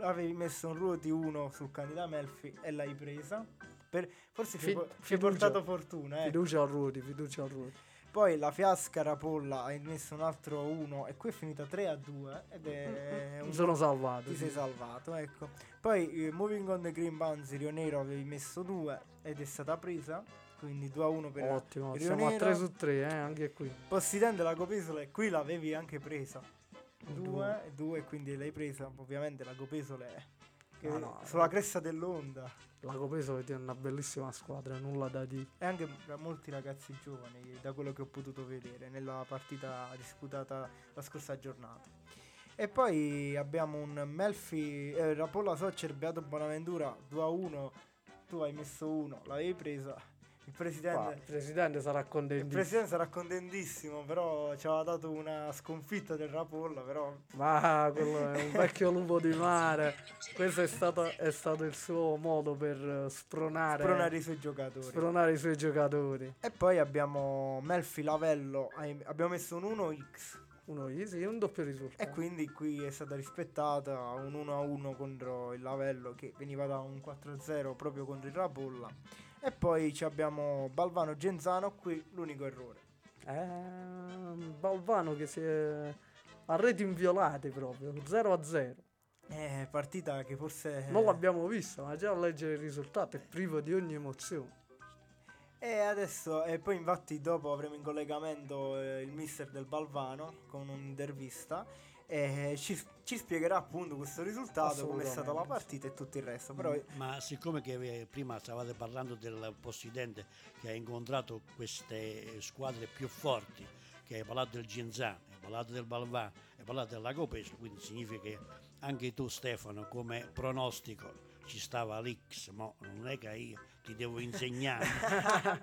Avevi messo un Ruoti 1 sul Candida Melfi e l'hai presa. Per- forse ci Fi- hai ci portato fortuna, eh. Fiducia al Ruoti, fiducia al Ruoti. Poi la Fiasca Rapolla hai messo un altro 1 e qui è finita 3 a 2 ed è Mi un sono salvato. ti sì. sei salvato, ecco. Poi eh, Moving on the Green Bounce Rio Nero avevi messo 2 ed è stata presa, quindi 2 a 1 per Ottimo, Rio siamo a Nero. 3 su 3, eh, anche qui. Possidente la Copesola e qui l'avevi anche presa. Due. 2 e 2 quindi l'hai presa, ovviamente la Copesola è che No, no, sulla eh. cresta dell'onda La Copeso è una bellissima squadra, nulla da dire. e anche molti ragazzi giovani da quello che ho potuto vedere nella partita disputata la scorsa giornata. E poi abbiamo un Melfi eh, Rapolla Soccer Beato Bonaventura 2 a 1. Tu hai messo 1, l'avevi presa. Il presidente il presidente sarà il contento. presidente sarà contentissimo, però ci aveva dato una sconfitta del Rapolla, però Ma quello è un vecchio lupo di mare. Questo è stato, è stato il suo modo per spronare, spronare i suoi giocatori. spronare i suoi giocatori. e poi abbiamo Melfi Lavello, abbiamo messo un 1x Uno e un doppio risultato. e quindi qui è stata rispettata un 1-1 contro il Lavello che veniva da un 4-0 proprio contro il Rapolla. E poi ci abbiamo Balvano Genzano, qui l'unico errore. Ehm, Balvano che si è a reti inviolate proprio, 0 a 0. Eh, partita che forse... Non l'abbiamo vista, ma già a leggere il risultato è privo di ogni emozione. E adesso, e poi infatti dopo avremo in collegamento eh, il mister del Balvano con un'intervista e ci, ci spiegherà appunto questo risultato, come è stata la partita e tutto il resto. Però Ma siccome che eh, prima stavate parlando del possidente che ha incontrato queste squadre più forti, che hai parlato del Ginzano, hai parlato del Balvà, hai parlato della Copesco, quindi significa che anche tu Stefano come pronostico ci stava l'X, ma non è che io ti devo [LAUGHS] insegnare.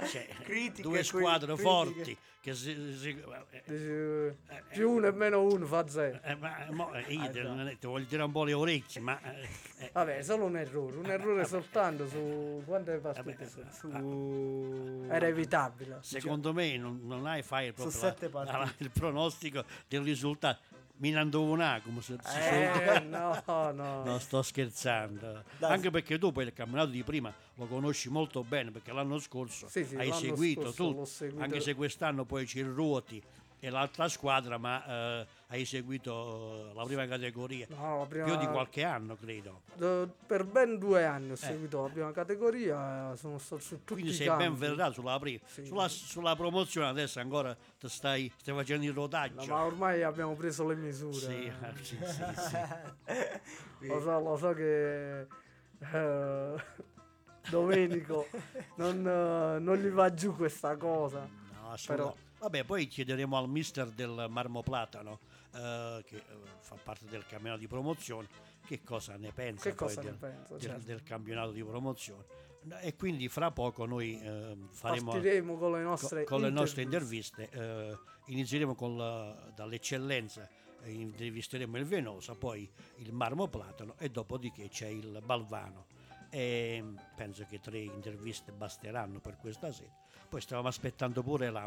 Cioè, Critiche, due squadre critiche. forti che si, si- eh, eh, più uno e meno uno fa zero. eh, ma mo, eh, io Ah, te, ti voglio dire un po' le orecchie, ma eh, eh, Vabbè, solo un errore, un errore soltanto su quante partite Vabbè, su... Era evitabile. secondo me non, non hai fai proprio la- la- il pronostico del risultato. Minando una, come si, si. Eh, [LAUGHS] no, no. No, sto scherzando. Dai. Anche perché tu poi il campionato di prima lo conosci molto bene perché l'anno scorso Sì, sì, hai l'anno seguito scorso tu, seguito. anche se quest'anno poi c'è il Ruoti e l'altra squadra, ma eh, hai seguito eh, la prima categoria No, la prima- più di qualche anno, credo. d- per ben due anni ho seguito la prima categoria, sono stato su tutti Quindi sei ben ferrato sulla prima. Sì. Sulla, sulla promozione adesso ancora ti stai, stai facendo il No, rodaggio. ma ormai abbiamo preso le misure. Sì, eh, [LAUGHS] sì, sì, sì. [LAUGHS] Lo so, lo so che eh, [LAUGHS] Domenico non, eh, non gli va giù questa cosa. No, assolutamente. Vabbè, poi chiederemo al mister del Marmo Platano, eh, che eh, fa parte del campionato di promozione, che cosa ne pensa cosa del, ne pensa, del- certo. del campionato di promozione. E quindi fra poco noi eh, faremo Partiremo con le co- nostre con le nostre interviste, eh, inizieremo con la- dall'eccellenza, eh, intervisteremo il Venosa, poi il Marmo Platano e dopodiché c'è il Balvano. E penso che tre interviste basteranno per questa sera. Poi stavamo aspettando pure la,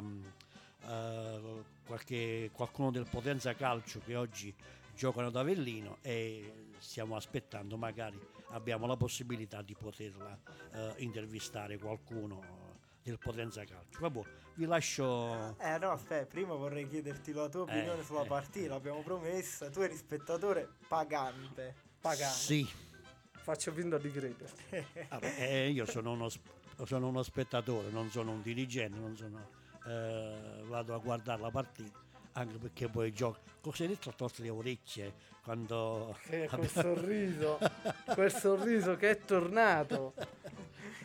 eh, qualche- qualcuno del Potenza Calcio che oggi giocano ad Avellino e stiamo aspettando magari abbiamo la possibilità di poterla eh, intervistare qualcuno del Potenza Calcio. Vabbè, vi lascio Eh no, aspetta, prima vorrei chiederti la tua opinione Eh, sulla eh, partita, l'abbiamo promessa, tu eri spettatore pagante. pagare. Sì, Faccio finta di credere. vabbè, eh, io sono uno, sono uno spettatore, non sono un dirigente, non sono, eh, vado a guardare la partita, anche perché poi gioco. Hai detto? Ho tolto le orecchie quando... Eh, [LAUGHS] quel sorriso, quel sorriso che è tornato.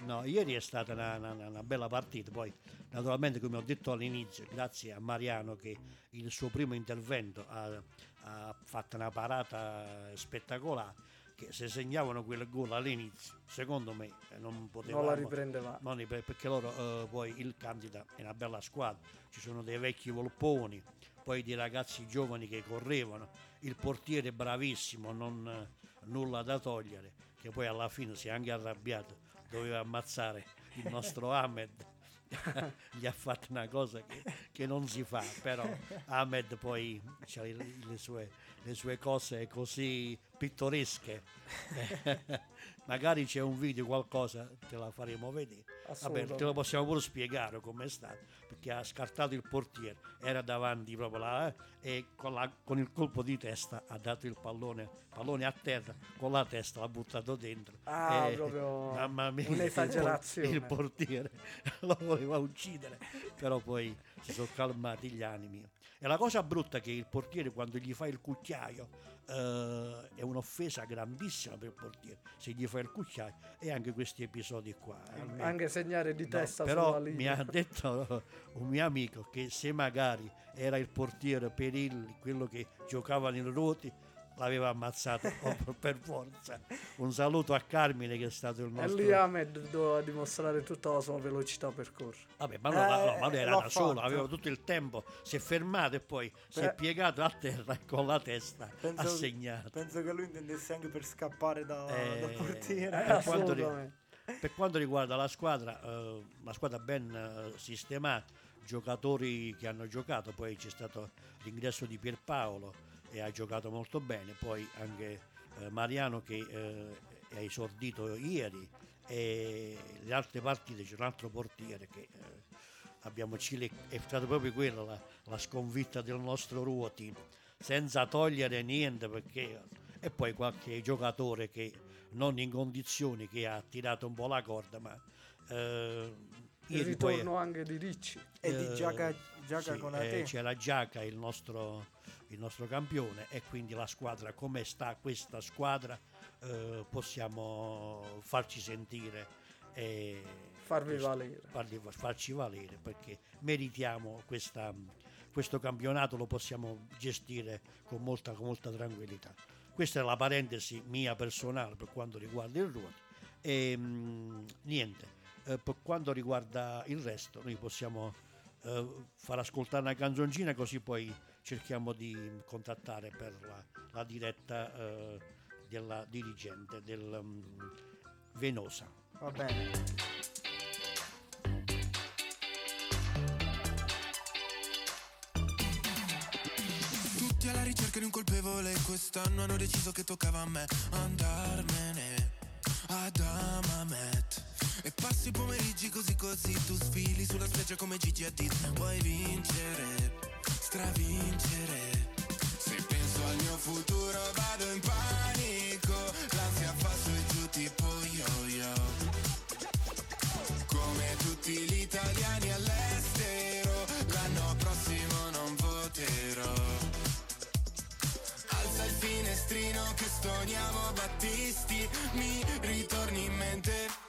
No, ieri è stata una, una- una bella partita, poi naturalmente come ho detto all'inizio, grazie a Mariano che il suo primo intervento ha, ha fatto una parata spettacolare, che se segnavano quel gol all'inizio, secondo me eh, non potevamo... Non la riprendeva. non ripre- perché loro eh, poi il Candida è una bella squadra, ci sono dei vecchi volponi, poi dei ragazzi giovani che correvano, il portiere bravissimo, non eh, nulla da togliere, che poi alla fine si è anche arrabbiato, doveva ammazzare il nostro [LAUGHS] Ahmed. [LAUGHS] gli ha fatto una cosa che, che non si fa però Ahmed poi ha le, le sue, le sue cose così pittoresche [LAUGHS] magari c'è un video qualcosa te la faremo vedere Vabbè, te lo possiamo pure spiegare com'è stato, perché ha scartato il portiere, era davanti proprio là eh, e con, la- con il colpo di testa ha dato il pallone, pallone a terra, con la testa l'ha buttato dentro. Ah, E, proprio mamma mia, un'esagerazione. Il portiere [LAUGHS] lo voleva uccidere, però poi si sono calmati gli animi. E la cosa brutta è che il portiere quando gli fa il cucchiaio eh, è un'offesa grandissima per il portiere, se gli fa il cucchiaio e anche questi episodi qua. eh, almeno- Anche segnare di No, testa però mi ha detto un mio amico che se magari era il portiere Perilli, quello che giocava nel Roti, l'aveva ammazzato [LAUGHS] proprio per forza. Un saluto a Carmine che è stato il E nostro... lì Ahmed doveva dimostrare tutta la sua velocità per correre. Vabbè, ma, no, ma- no, ma lui Eh, era l'ho da solo, aveva tutto il tempo, si è fermato e poi si è Beh. piegato a terra e con la testa Penso- ha segnato. Penso che lui intendesse anche per scappare da- Eh, dal portiere. per quanto ri- Assolutamente. Per quanto riguarda la squadra, eh, una squadra ben eh, sistemata, giocatori che hanno giocato, poi c'è stato l'ingresso di Pierpaolo e ha giocato molto bene, poi anche eh, Mariano che eh, è esordito ieri e le altre partite c'è un altro portiere che eh, abbiamo Cile, è stata proprio quella la, la sconfitta del nostro Ruoti, senza togliere niente perché e poi qualche giocatore che non in condizioni che ha tirato un po' la corda ma eh, Il Ieri poi- ritorno anche di Ricci. E di Eh, Giaca, Giaca sì, con eh, la Giaca, il nostro, il nostro campione, e quindi la squadra, come sta questa squadra, eh, possiamo farci sentire e Farvi valere. farli- farci valere perché meritiamo questa- questo campionato, lo possiamo gestire con molta, con molta tranquillità. Questa è la parentesi mia personale per quanto riguarda il ruolo. E mm, niente, eh, per quanto riguarda il resto, noi possiamo eh, far ascoltare una canzoncina così poi cerchiamo di contattare per la, la diretta eh, della dirigente del mm, Venosa. Va bene. Tutti alla ricerca di un colpevole Quest'anno hanno deciso che toccava a me Andarmene ad Amamet E passi i pomeriggi così così Tu sfili sulla spiaggia come Gigi Hadid Vuoi vincere, stravincere Se penso al mio futuro vado in panico L'ansia fa su e giù tipo yo-yo come tutti gli italiani all'estero, l'anno prossimo non voterò. Alza il finestrino che stoniamo Battisti, mi ritorni in mente.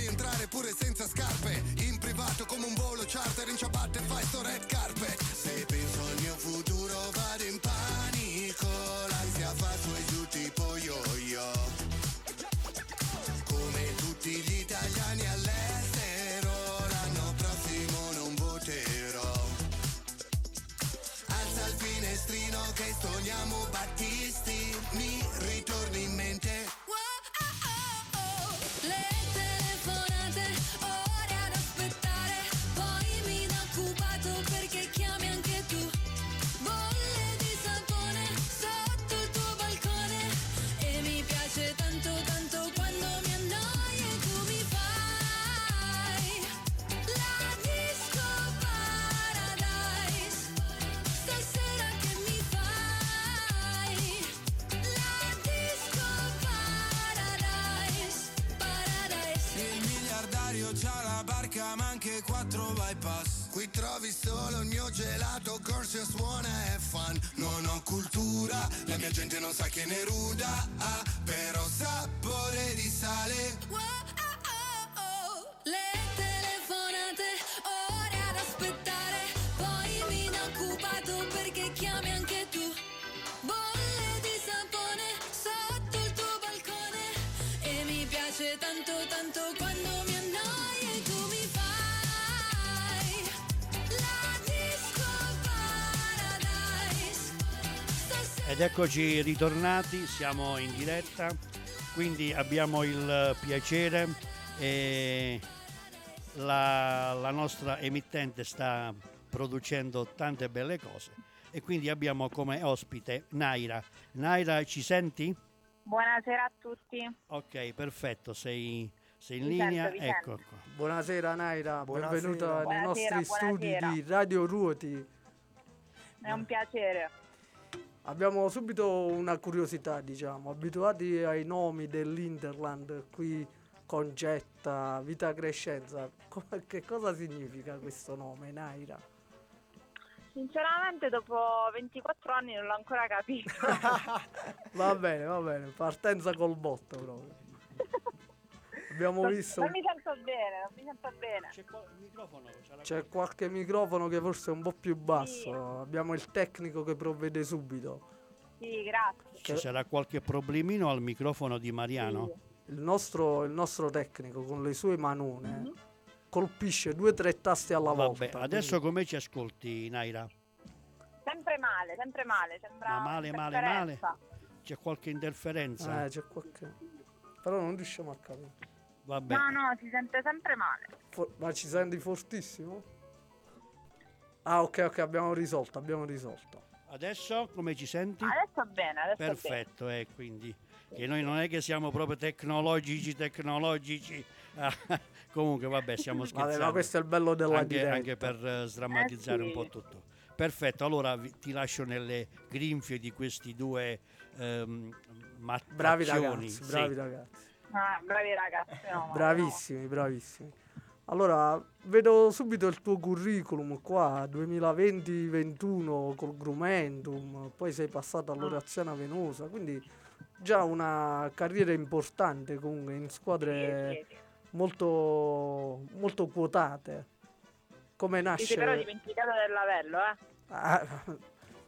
Puoi entrare pure senza scarpe, in privato come un volo charter in ciabatte fai sto red carpet. Barca ma anche quattro bypass. Qui trovi solo il mio gelato, corso suona e fan. Non ho cultura, la mia gente non sa che ne ruda, ah, Ed eccoci ritornati, siamo in diretta, quindi abbiamo il piacere e la, la nostra emittente sta producendo tante belle cose e quindi abbiamo come ospite Naira. Naira ci senti? Buonasera a tutti. Ok, perfetto, sei, sei in Vi linea. sento, ecco qua. Buonasera Naira, Buonasera. benvenuta nei Buonasera, nostri studi buonasera. di Radio Ruoti. È un piacere. Abbiamo subito una curiosità, diciamo, abituati ai nomi dell'Interland, qui Concetta, Vita Crescenza, [LAUGHS] che cosa significa questo nome, Naira? Sinceramente dopo 24 anni non l'ho ancora capito. [LAUGHS] Va bene, va bene, partenza col botto proprio. Abbiamo visto, Non mi sento bene, non mi sento bene. C'è qua- il microfono? c'è la- c'è qualche microfono che forse è un po' più basso, abbiamo il tecnico che provvede subito. Sì, grazie. Ci sarà qualche problemino al microfono di Mariano? Il nostro, il nostro tecnico con le sue manone colpisce due o tre tasti alla volta. Vabbè, adesso come ci ascolti, Naira? Sempre male, sempre male. Sembra Ma male, male, male? C'è qualche interferenza? quindi- Eh, c'è qualche... Però non riusciamo a capire. Vabbè. No, no, si sente sempre male. For- ma ci senti fortissimo? Ah, ok, ok, abbiamo risolto, abbiamo risolto. Adesso come ci senti? Adesso bene, adesso bene. Perfetto, eh, quindi che noi non è che siamo proprio tecnologici, tecnologici. Ah, [LAUGHS] comunque, vabbè, stiamo scherzando. Vabbè, ma questo è il bello della anche, diretta. anche per eh, sdrammatizzare Eh, un po' sì. tutto. Perfetto, allora vi- ti lascio nelle grinfie di questi due ehm, Bravi mattaccioni, ragazzi, sì. bravi ragazzi. Ah, bravi ragazzi. no, no, Bravissimi, bravissimi. Allora, vedo subito il tuo curriculum qua, 2020-21 col Grumentum, poi sei passato all'Oraziana Venosa, quindi già una carriera importante comunque in squadre Sì, sì, sì. molto, molto quotate. Come Ti sei però nasce... dimenticato del lavello, eh? Ah,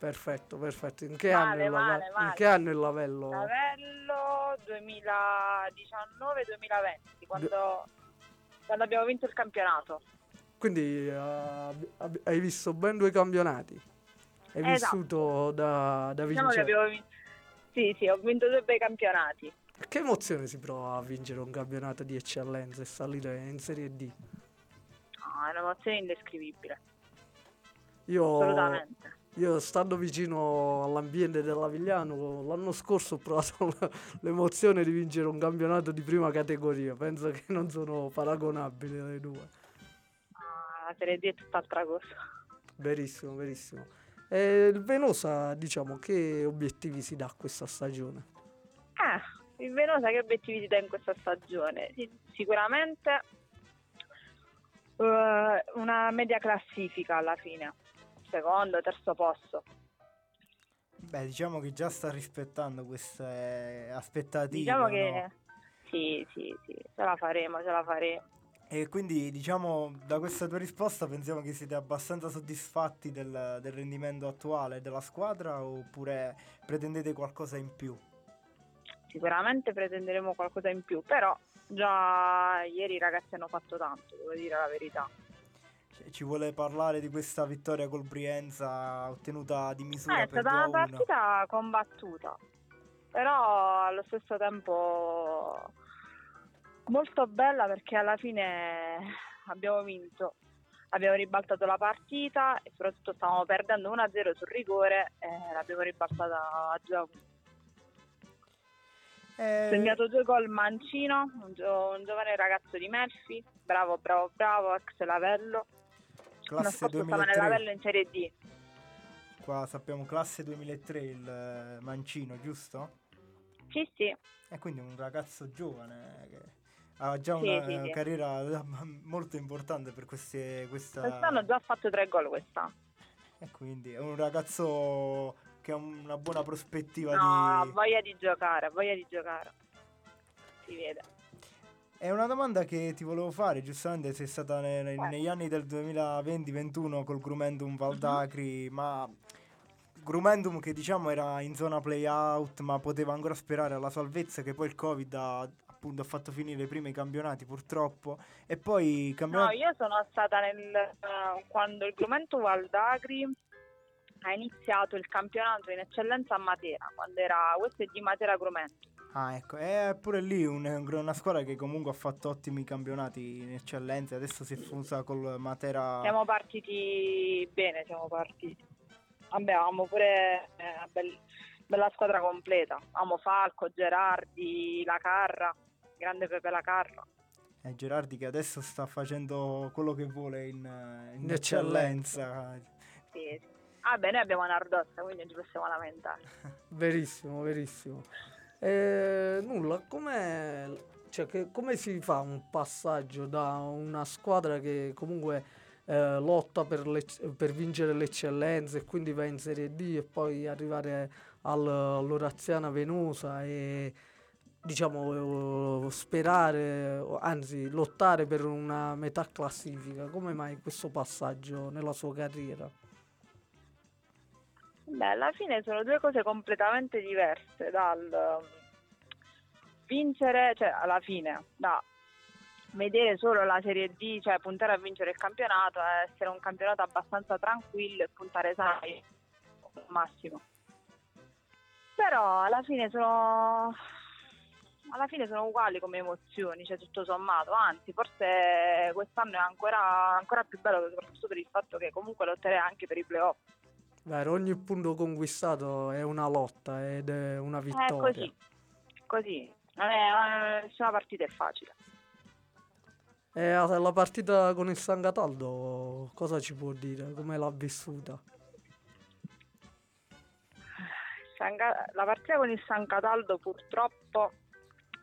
perfetto, perfetto. In che, Male, anno, il lave- male, in che anno il lavello? Lavello 2019-2020, quando, quando abbiamo vinto il campionato. Quindi ab- hai visto ben due campionati. Hai Esatto. vissuto da, da Diciamo vincere. abbiamo vinto. Sì, sì, ho vinto due bei campionati. Che emozione si prova a vincere un campionato di eccellenza e salire in Serie D? No, è un'emozione indescrivibile. Io, Assolutamente. Io stando vicino all'ambiente dell'Avigliano, l'anno scorso ho provato [LAUGHS] l'emozione di vincere un campionato di prima categoria. Penso che non sono paragonabili le due. Ah, La Serie D è tutt'altra cosa. Verissimo, verissimo. E il Venosa, diciamo, che obiettivi si dà questa stagione? Eh, il Venosa che obiettivi ti dà in questa stagione? Sicuramente eh, una media classifica alla fine. Secondo, terzo posto. Beh, diciamo che già sta rispettando queste aspettative. Diciamo no? che sì, sì, sì, ce la faremo, ce la faremo. E quindi, diciamo, da questa tua risposta pensiamo che siete abbastanza soddisfatti del, del rendimento attuale della squadra oppure pretendete qualcosa in più? Sicuramente pretenderemo qualcosa in più, però già ieri i ragazzi hanno fatto tanto, devo dire la verità. Ci vuole parlare di questa vittoria col Brienza ottenuta di misura Eh, è per stata una 2-1? partita combattuta, però allo stesso tempo molto bella perché alla fine abbiamo vinto, abbiamo ribaltato la partita e soprattutto stavamo perdendo 1-0 sul rigore e l'abbiamo ribaltata a 2-1. Eh, segnato due gol Mancino, un, gio- un giovane ragazzo di Melfi, bravo, bravo, bravo, ex Lavello. Classe scorso stava nel 2003, in Serie D. qua sappiamo classe 2003 il eh, Mancino, giusto? Sì, sì, E quindi un ragazzo giovane eh, che ha già Sì, una sì, eh, sì. carriera eh, [LAUGHS] molto importante per queste, questa... quest'anno ha già fatto tre gol quest'anno. E quindi è un ragazzo che ha una buona prospettiva No, di... voglia di giocare, voglia di giocare. Si vede. È una domanda che ti volevo fare, giustamente sei stata ne- ne- Eh. negli anni del 2020-21 col Grumendum. Valdacri, ma Grumendum che diciamo era in zona play-out, ma poteva ancora sperare alla salvezza che poi il Covid ha appunto ha fatto finire i primi campionati purtroppo e poi i No, campionati... io sono stata nel eh, quando il Grumento Valdagri ha iniziato il campionato in eccellenza a Matera, quando era USD Matera Grumento. Ah ecco, è pure lì un- una squadra che comunque ha fatto ottimi campionati in eccellenza, adesso si è fusa col Matera... Siamo partiti bene, siamo partiti. Vabbè, avevamo pure eh, una bel- bella squadra completa. Avevamo Falco, Gerardi, La Carra, grande Pepe La Carra. Eh, Gerardi che adesso sta facendo quello che vuole in, eh, in eccellenza. Sì, sì. Ah, beh, noi abbiamo Nardossa, quindi non ci possiamo lamentare. Verissimo, verissimo. E, nulla, come, cioè, come si fa un passaggio da una squadra che comunque eh, lotta per, l'ec- per vincere l'eccellenza e quindi va in Serie D e poi arrivare al- all'Oraziana Venosa e diciamo eh, sperare, anzi lottare per una metà classifica? Come mai questo passaggio nella sua carriera? Beh, alla fine sono due cose completamente diverse dal um, vincere, cioè alla fine, da vedere solo la Serie D, cioè puntare a vincere il campionato, essere un campionato abbastanza tranquillo e puntare sai al massimo. Però alla fine sono alla fine sono uguali come emozioni, cioè tutto sommato, anzi forse quest'anno è ancora, ancora più bello soprattutto per il fatto che comunque lotterei anche per i playoff. Vero, ogni punto conquistato è una lotta ed è una È vittoria. così, così, non è, eh, nessuna partita è facile. E la partita con il San Cataldo cosa ci può dire? Come l'ha vissuta? La partita con il San Cataldo purtroppo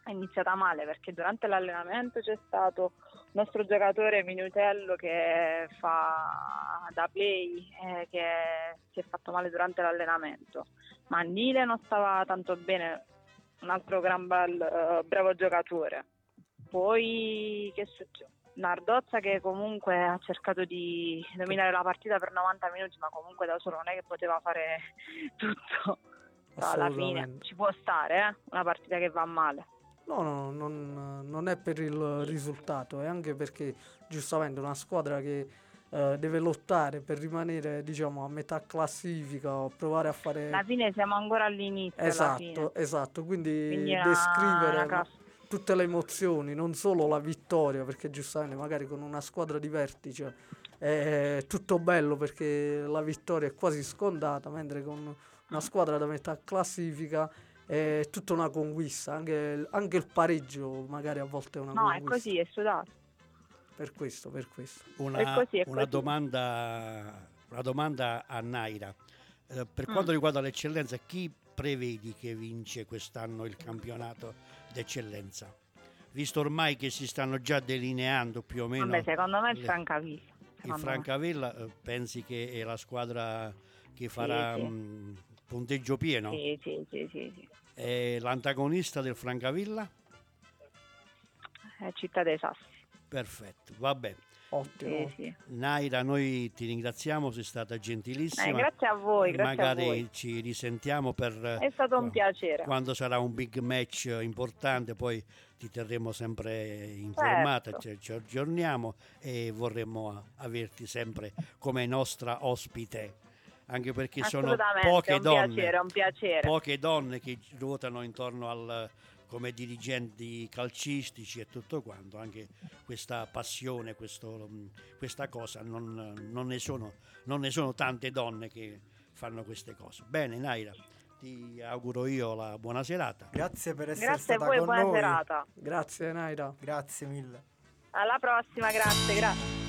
è iniziata male perché durante l'allenamento c'è stato nostro giocatore Minutello che fa da play eh, che si è fatto male durante l'allenamento. Mannile non stava tanto bene, un altro gran bel, eh, bravo giocatore. Poi che succede? Nardozza che comunque ha cercato di dominare la partita per 90 minuti, ma comunque da solo non è che poteva fare [LAUGHS] tutto. Alla fine ci può stare, eh? una partita che va male. No, no, non, non è per il risultato, è anche perché giustamente una squadra che eh, deve lottare per rimanere, diciamo, a metà classifica o provare a fare... Alla fine siamo ancora all'inizio. Esatto, esatto, quindi, Quindi una- descrivere una class- tutte le emozioni, non solo la vittoria, perché giustamente magari con una squadra di vertice è tutto bello perché la vittoria è quasi scontata, mentre con una squadra da metà classifica è tutta una conquista, anche, anche il pareggio magari a volte è una No, è conquista. così, è sudato. Per questo, per questo. Una, È così, è una così. domanda, una domanda a Naira. Eh, per Mm. quanto riguarda l'eccellenza, chi prevedi che vince quest'anno il campionato d'eccellenza? Visto ormai che si stanno già delineando più o meno Vabbè, secondo me il le- Francavilla. il me. Francavilla, eh, pensi che è la squadra che farà sì. mh, punteggio pieno? Sì, sì, sì, sì, sì. E l'antagonista del Francavilla? È Città dei Sassi. Perfetto, vabbè. Ottimo. Sì, sì. Naira, noi ti ringraziamo, sei stata Eh, gentilissima. grazie a voi, grazie Magari a voi. ci risentiamo per È stato un qua- piacere. quando sarà un big match importante, poi ti terremo sempre informata, Certo. ci, ci aggiorniamo e vorremmo averti sempre come nostra ospite, anche perché sono poche un donne, piacere, un piacere. poche donne che ruotano intorno al come dirigenti calcistici e tutto quanto, anche questa passione, questo, questa cosa, non, non ne sono, non ne sono tante donne che fanno queste cose. Bene, Naira, ti auguro io la buona serata. Grazie per essere Grazie a stata voi, con buona noi. serata. Grazie Naira. Grazie mille. Alla prossima, grazie, grazie.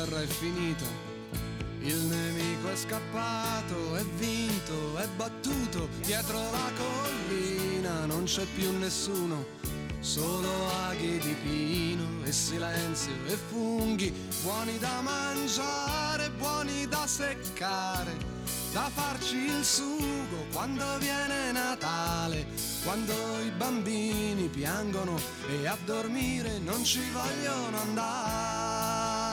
Guerra è finita. Il nemico è scappato, è vinto, è battuto, dietro la collina non c'è più nessuno, solo aghi di pino e silenzio e funghi, buoni da mangiare, buoni da seccare, da farci il sugo quando viene Natale, quando i bambini piangono e a dormire non ci vogliono andare.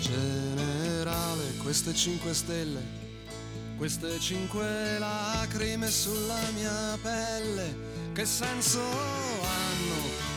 Generale, queste cinque stelle, queste cinque lacrime sulla mia pelle, che senso hanno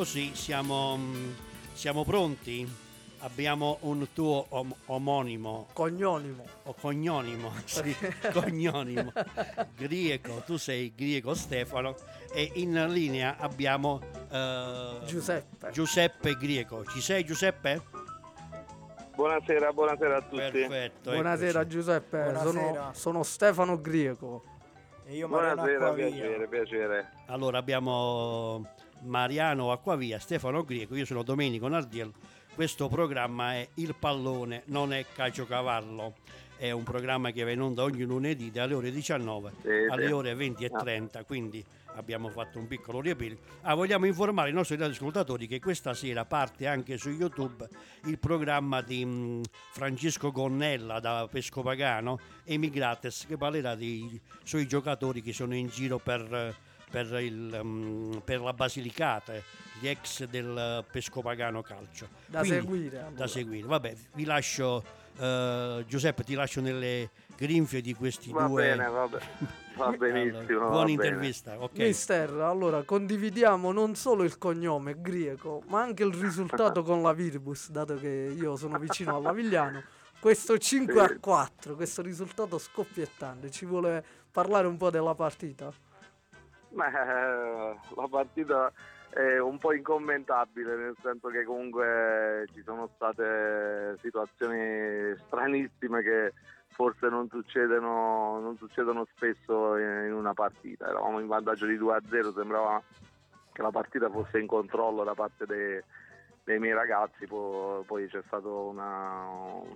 Così siamo, mm, siamo pronti. Abbiamo un tuo om- omonimo Cognonimo. o cognonimo, [LAUGHS] sì, cognonimo, Grieco, tu sei Grieco Stefano e in linea abbiamo eh, Giuseppe. Giuseppe Grieco. Ci sei Giuseppe? Buonasera, buonasera a tutti. Perfetto. Buonasera eccoci. Giuseppe, Sono, Buonasera. sono Stefano Greco. E io Mariano Buonasera, piacere, piacere. Allora abbiamo Mariano Acquavia, Stefano Grieco, io sono Domenico Nardiel. Questo programma è Il Pallone, non è Caciocavallo. È un programma che va in onda ogni lunedì dalle ore 19 Sì, alle ore 20 e 30, quindi abbiamo fatto un piccolo riepillo. Ah, vogliamo informare i nostri ascoltatori che questa sera parte anche su YouTube il programma di mh, Francesco Gonnella da Pescopagano, Emigrates, che parlerà dei suoi giocatori che sono in giro per, per il, mh, per la Basilicata, gli ex del Pescopagano Calcio. Da Quindi, seguire. allora. Da seguire. Vabbè, vi lascio, eh, Giuseppe, ti lascio nelle grinfie di questi Va due. bene, va, be- va [LAUGHS] benissimo. Allora, va buona bene. intervista, ok. Mister, allora condividiamo non solo il cognome greco, ma anche il risultato [LAUGHS] con la Virbus, dato che io sono vicino alla Vigliano. Questo 5 a 4, questo risultato scoppiettante, ci vuole parlare un po' della partita? Ma, eh, la partita è un po' incommentabile, nel senso che comunque ci sono state situazioni stranissime che forse non succedono, non succedono spesso in, una partita. Eravamo in vantaggio di 2-0, sembrava che la partita fosse in controllo da parte dei, dei miei ragazzi, po- poi c'è stato una...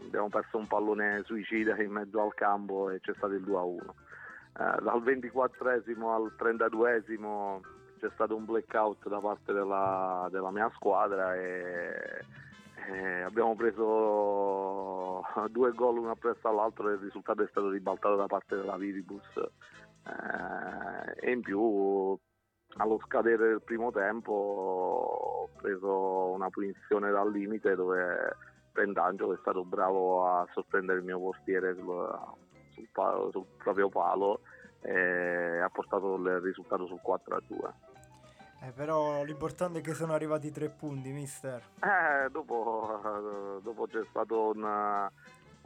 abbiamo perso un pallone suicida in mezzo al campo e c'è stato il 2-1. Eh, dal 24esimo al 32esimo c'è stato un blackout da parte della, della mia squadra e, e abbiamo preso [LAUGHS] due gol uno appresso all'altro e il risultato è stato ribaltato da parte della Viribus. Eh, e in più allo scadere del primo tempo ho preso una punizione dal limite dove Pentangelo è stato bravo a sorprendere il mio portiere sul, palo- sul proprio palo e ha portato il risultato sul 4 a 2. Eh, però l'importante è che sono arrivati tre punti, mister. Eh, dopo, eh, dopo c'è stato un...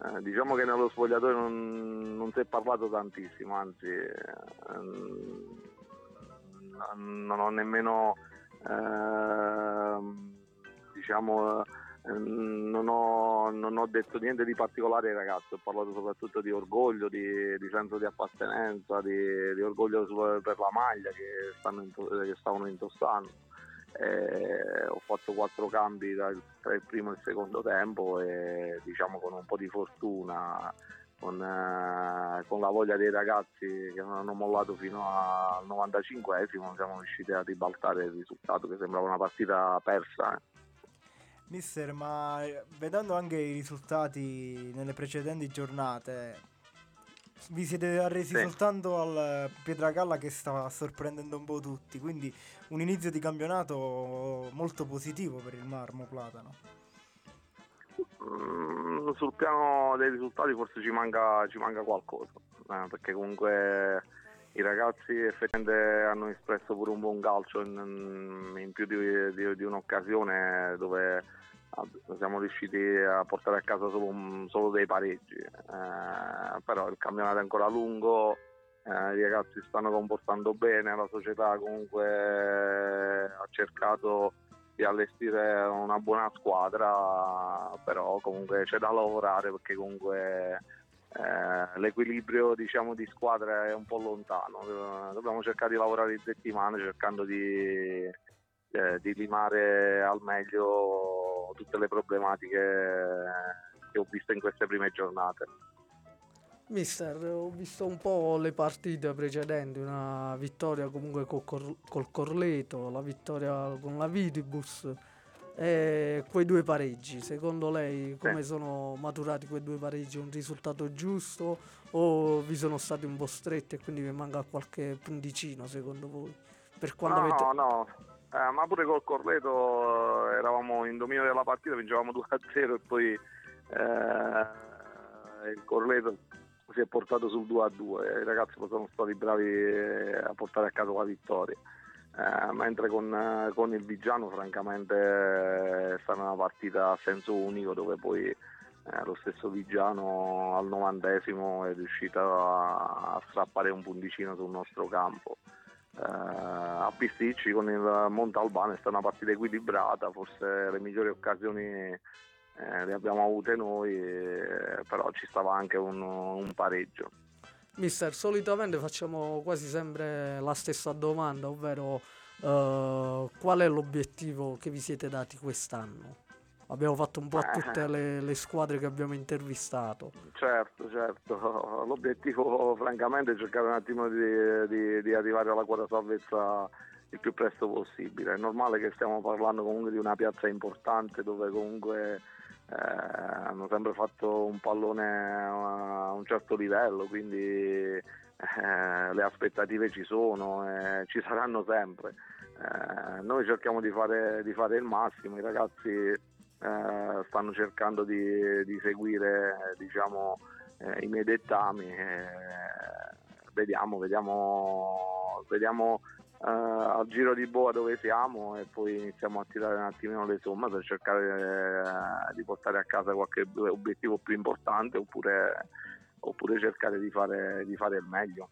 eh, diciamo che nello spogliatoio non, non si è parlato tantissimo, anzi ehm, non ho nemmeno ehm, diciamo, non ho, non ho detto niente di particolare ai ragazzi, ho parlato soprattutto di orgoglio, di, di senso di appartenenza, di, di orgoglio su- per la maglia che, stanno che stavano indossando. Eh, ho fatto quattro cambi tra il primo e il secondo tempo e diciamo con un po' di fortuna con, eh, con la voglia dei ragazzi che non hanno mollato fino al 95esimo siamo riusciti a ribaltare il risultato che sembrava una partita persa. eh. Mister, ma eh, vedendo anche i risultati nelle precedenti giornate, vi siete arresi Sì. soltanto al Pietragalla che sta sorprendendo un po' tutti, quindi un inizio di campionato molto positivo per il Marmo Platano. Mm, sul piano dei risultati forse ci manca, ci manca qualcosa, eh, perché comunque i ragazzi effettivamente hanno espresso pure un buon calcio in, in più di, di- di un'occasione dove siamo riusciti a portare a casa solo, un- solo dei pareggi, Eh, però il campionato è ancora lungo, eh, i ragazzi stanno comportando bene, la società comunque ha cercato di allestire una buona squadra, però comunque c'è da lavorare perché comunque eh, l'equilibrio diciamo, di squadra è un po' lontano. Eh, Dobbiamo cercare di lavorare in settimana cercando di, eh, di limare al meglio tutte le problematiche che ho visto in queste prime giornate. Mister, ho visto un po' le partite precedenti, una vittoria comunque col, Cor- col Corleto, la vittoria con la Vitibus e quei due pareggi. Secondo lei come sono maturati quei due pareggi? Un risultato giusto o vi sono stati un po' stretti e quindi vi manca qualche punticino secondo voi? Per quando no, avete... no, Eh, ma pure col Corleto eh, eravamo in dominio della partita, vincevamo 2-0 e poi eh, il Corleto si è portato sul 2-2 e i ragazzi sono stati bravi eh, a portare a casa la vittoria. Eh, mentre con, eh, con il Vigiano francamente è stata una partita a senso unico dove poi eh, lo stesso Vigiano al novantesimo è riuscito a, a strappare un punticino sul nostro campo. Eh, a Pisticci con il Montalbano è stata una partita equilibrata, forse le migliori occasioni eh, le abbiamo avute noi, però ci stava anche un, un pareggio. Mister, solitamente facciamo quasi sempre la stessa domanda, ovvero eh, qual è l'obiettivo che vi siete dati quest'anno? Abbiamo fatto un po' a tutte le, le squadre che abbiamo intervistato. Certo, certo, [LAUGHS] l'obiettivo francamente è cercare un attimo di, di- di arrivare alla quota salvezza il più presto possibile. È normale che stiamo parlando comunque di una piazza importante dove comunque eh, hanno sempre fatto un pallone a un certo livello, quindi eh, le aspettative ci sono e ci saranno sempre. Eh, noi cerchiamo di fare, di fare il massimo, i ragazzi eh, stanno cercando di, di seguire diciamo, eh, i miei dettami. eh, vediamo, vediamo, vediamo eh, al giro di boa dove siamo e poi iniziamo a tirare un attimino le somme per cercare eh, di portare a casa qualche obiettivo più importante oppure, oppure cercare di fare, di fare il meglio.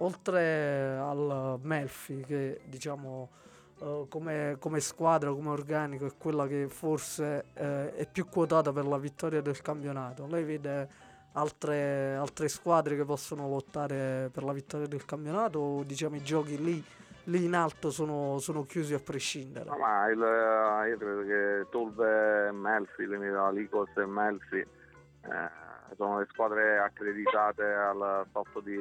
Oltre al Melfi, che diciamo come, come squadra, come organico, è quella che forse eh, è più quotata per la vittoria del campionato. Lei vede altre, altre squadre che possono lottare per la vittoria del campionato o diciamo i giochi lì, lì in alto sono, sono chiusi a prescindere? Ma il, eh, io credo che Tolve e Melfi, Licos e Melfi, eh, sono le squadre accreditate al salto, di,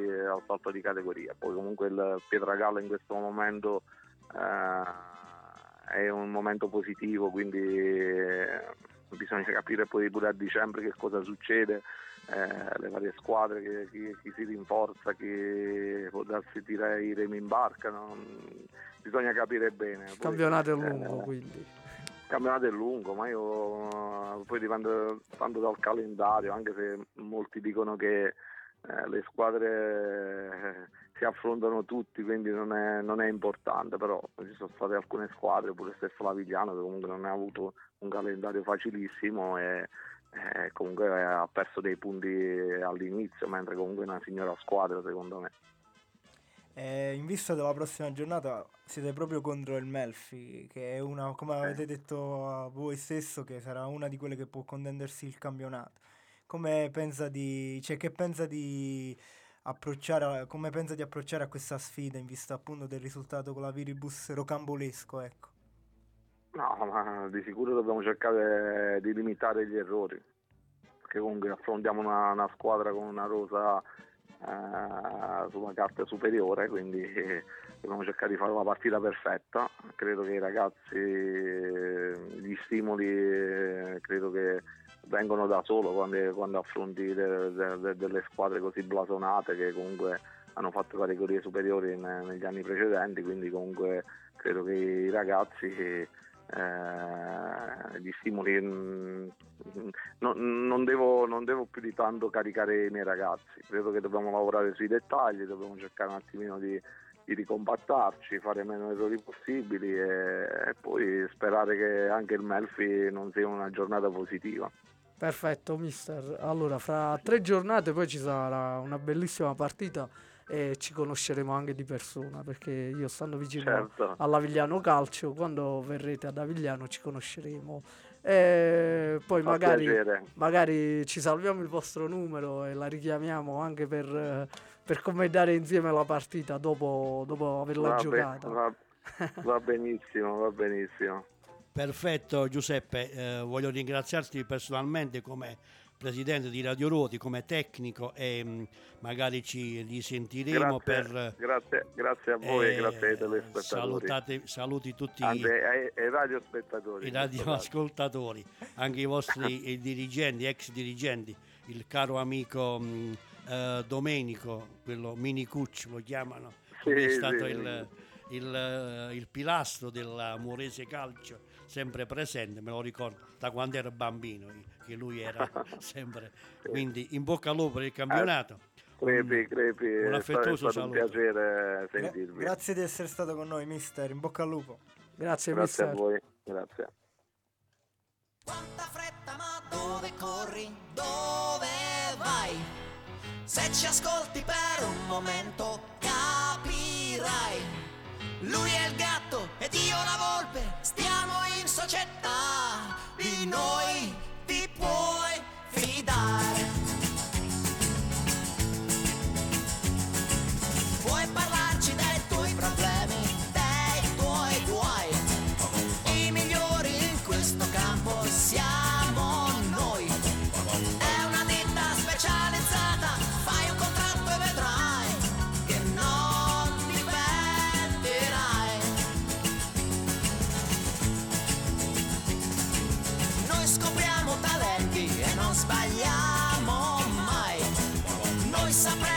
di categoria. Poi comunque il Pietragallo in questo momento è un momento positivo, quindi eh, bisogna capire poi pure a dicembre che cosa succede. eh, le varie squadre, che- chi, chi si rinforza, chi può darsi tirare i remi in barca, non- bisogna capire bene. Il Poi, campionato è eh, lungo, quindi. il campionato è lungo, ma io poi dipende tanto dal calendario, anche se molti dicono che eh, le squadre eh, si affrontano tutti, quindi non è, non è importante, però ci sono state alcune squadre, pure stesso la Vigliano, che comunque non ha avuto un calendario facilissimo e eh, comunque ha perso dei punti all'inizio, mentre comunque è una signora squadra secondo me. E in vista della prossima giornata siete proprio contro il Melfi, che è una, come avete detto a voi stesso, che sarà una di quelle che può contendersi il campionato. Come pensa di, cioè, che pensa di approcciare, come pensa di approcciare a questa sfida in vista appunto del risultato con la Viribus rocambolesco, ecco. No, ma di sicuro dobbiamo cercare di limitare gli errori, perché comunque affrontiamo una, una squadra con una rosa eh, sulla carta superiore, quindi dobbiamo cercare di fare la partita perfetta. Credo che i ragazzi, gli stimoli, eh, credo che vengono da solo quando, quando affronti de- de- de- delle squadre così blasonate che comunque hanno fatto categorie superiori ne- negli anni precedenti, quindi comunque credo che i ragazzi eh, gli stimoli mm, no- non, devo, non devo più di tanto caricare i miei ragazzi. Credo che dobbiamo lavorare sui dettagli dobbiamo cercare un attimino di, di ricompattarci fare meno errori possibili e, e poi sperare che anche il Melfi non sia una giornata positiva Perfetto, mister. Allora, fra tre giornate poi ci sarà una bellissima partita e ci conosceremo anche di persona perché io stando vicino certo all'Avigliano Calcio, quando verrete ad Avigliano ci conosceremo e poi magari, magari ci salviamo il vostro numero e la richiamiamo anche per, per commentare insieme la partita dopo, dopo averla Va be- giocata. va- [LAUGHS] va benissimo va benissimo Perfetto Giuseppe, eh, voglio ringraziarti personalmente come presidente di Radio Ruoti, come tecnico e mh, magari ci risentiremo grazie, per... grazie, grazie a voi e eh, grazie ai telespettatori. salutate- saluti tutti ai, ai radiospettatori i radioascoltatori, anche i vostri [LAUGHS] i dirigenti, ex dirigenti, il caro amico mh, eh, Domenico, quello Mini Cucci lo chiamano, Sì, che è stato sì, il, il, eh, il pilastro della Morese Calcio, sempre presente, me lo ricordo da quando ero bambino, che lui era [LAUGHS] sempre. Quindi in bocca al lupo per il campionato. Crepi, Un- crepi, un è stato, è affettuoso stato un saluto. piacere Gra- sentirvi. grazie di essere stato con noi, mister. In bocca al lupo. Grazie, Grazie a mister. voi, grazie. Quanta fretta, ma dove corri? Dove vai? Se ci ascolti per un momento capirai. Lui è il gatto ed io la volpe, stiamo in società. Di noi ti puoi fidare. Noi sapremo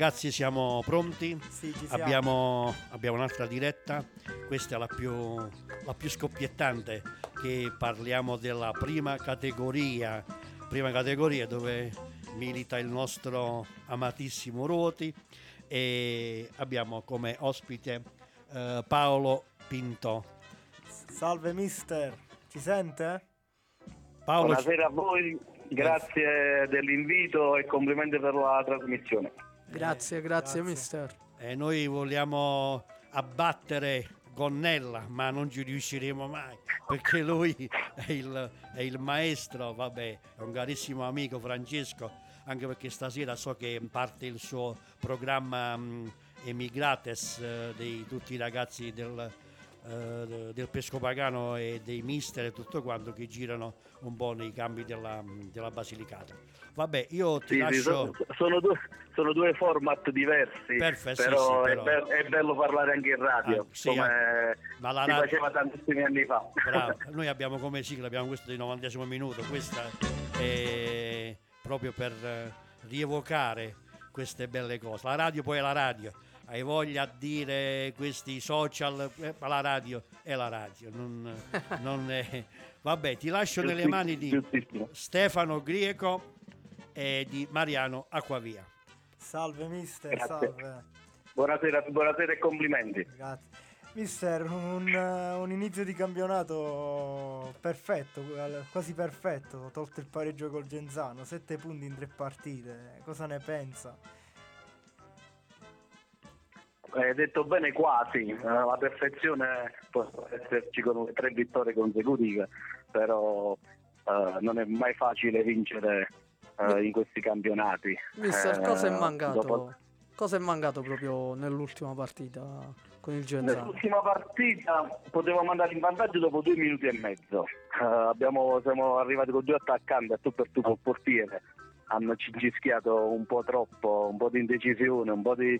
Ragazzi, siamo pronti? Sì, ci siamo. Abbiamo, abbiamo un'altra diretta, questa è la più, la più scoppiettante, che parliamo della prima categoria, prima categoria dove milita il nostro amatissimo Ruoti e abbiamo come ospite eh, Paolo Pinto. Salve mister, ci sente? Paolo, Buonasera a voi, grazie dell'invito e complimenti per la trasmissione. Grazie, grazie, grazie. mister. eh, noi vogliamo abbattere Gonnella, ma non ci riusciremo mai perché lui è il, è il maestro, vabbè, è un carissimo amico Francesco, anche perché stasera so che parte il suo programma mh, Emigrates eh, di tutti i ragazzi del, eh, del Pesco Pagano e dei mister e tutto quanto che girano un po' nei campi della, della Basilicata. Vabbè, io ti Sì, sì, lascio... sono, sono due, sono due format diversi, Perfetto, sì, però, sì, è, però- be- è bello parlare anche in radio, Ah, sì, come ma la radio- faceva tantissimi anni fa. Bravo, [LAUGHS] noi abbiamo come sigla, abbiamo questo di 90 minuto, questa è proprio per eh, rievocare queste belle cose. La radio poi è la radio, hai voglia a dire questi social, eh, ma la radio è la radio. Non, [LAUGHS] non è... Vabbè, ti lascio nelle mani di. Stefano Grieco e di Mariano Acquavia. Salve mister, Grazie. salve. Buonasera, buonasera e complimenti. Grazie. Mister, un, un inizio di campionato perfetto, quasi perfetto, tolto il pareggio col Genzano, 7 punti in tre partite, cosa ne pensa? Hai detto bene quasi, eh, la perfezione può esserci con tre vittorie consecutive, però eh, non è mai facile vincere eh, in questi campionati. Mister, Eh, cosa è mancato? dopo- Cosa è mancato proprio nell'ultima partita con il Genzano? Nell'ultima partita potevamo andare in vantaggio dopo due minuti e mezzo. Eh, abbiamo- siamo arrivati con due attaccanti a tu per tu col portiere. Hanno cincischiato un po' troppo, un po' di indecisione, un po' di.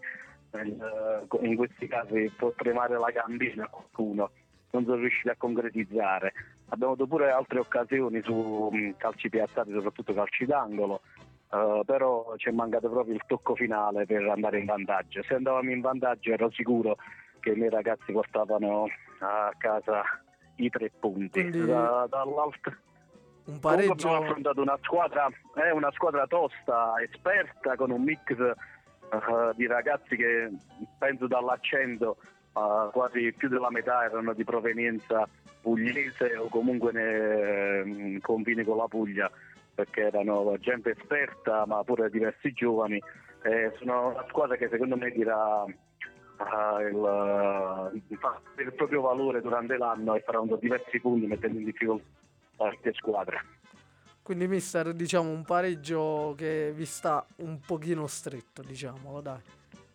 Eh, in questi casi può tremare la gambina a qualcuno. Non sono riusciti a concretizzare. Abbiamo avuto pure altre occasioni su mh, calci piazzati, soprattutto calci d'angolo. eh, però ci è mancato proprio il tocco finale per andare in vantaggio. Se andavamo in vantaggio ero sicuro che i miei ragazzi portavano a casa i tre punti. Quindi- Da- dall'altro- Un Comunque abbiamo pareggio, affrontato una squadra, è una squadra tosta, esperta, con un mix eh, di ragazzi che penso dall'accento eh, quasi più della metà erano di provenienza pugliese o comunque nei eh, confini con la Puglia, perché erano gente esperta ma pure diversi giovani. Eh, sono una squadra che secondo me dirà eh, il, il proprio valore durante l'anno e faranno diversi punti mettendo in difficoltà altre squadre. Quindi mister, diciamo un pareggio che vi sta un pochino stretto, diciamolo, dai.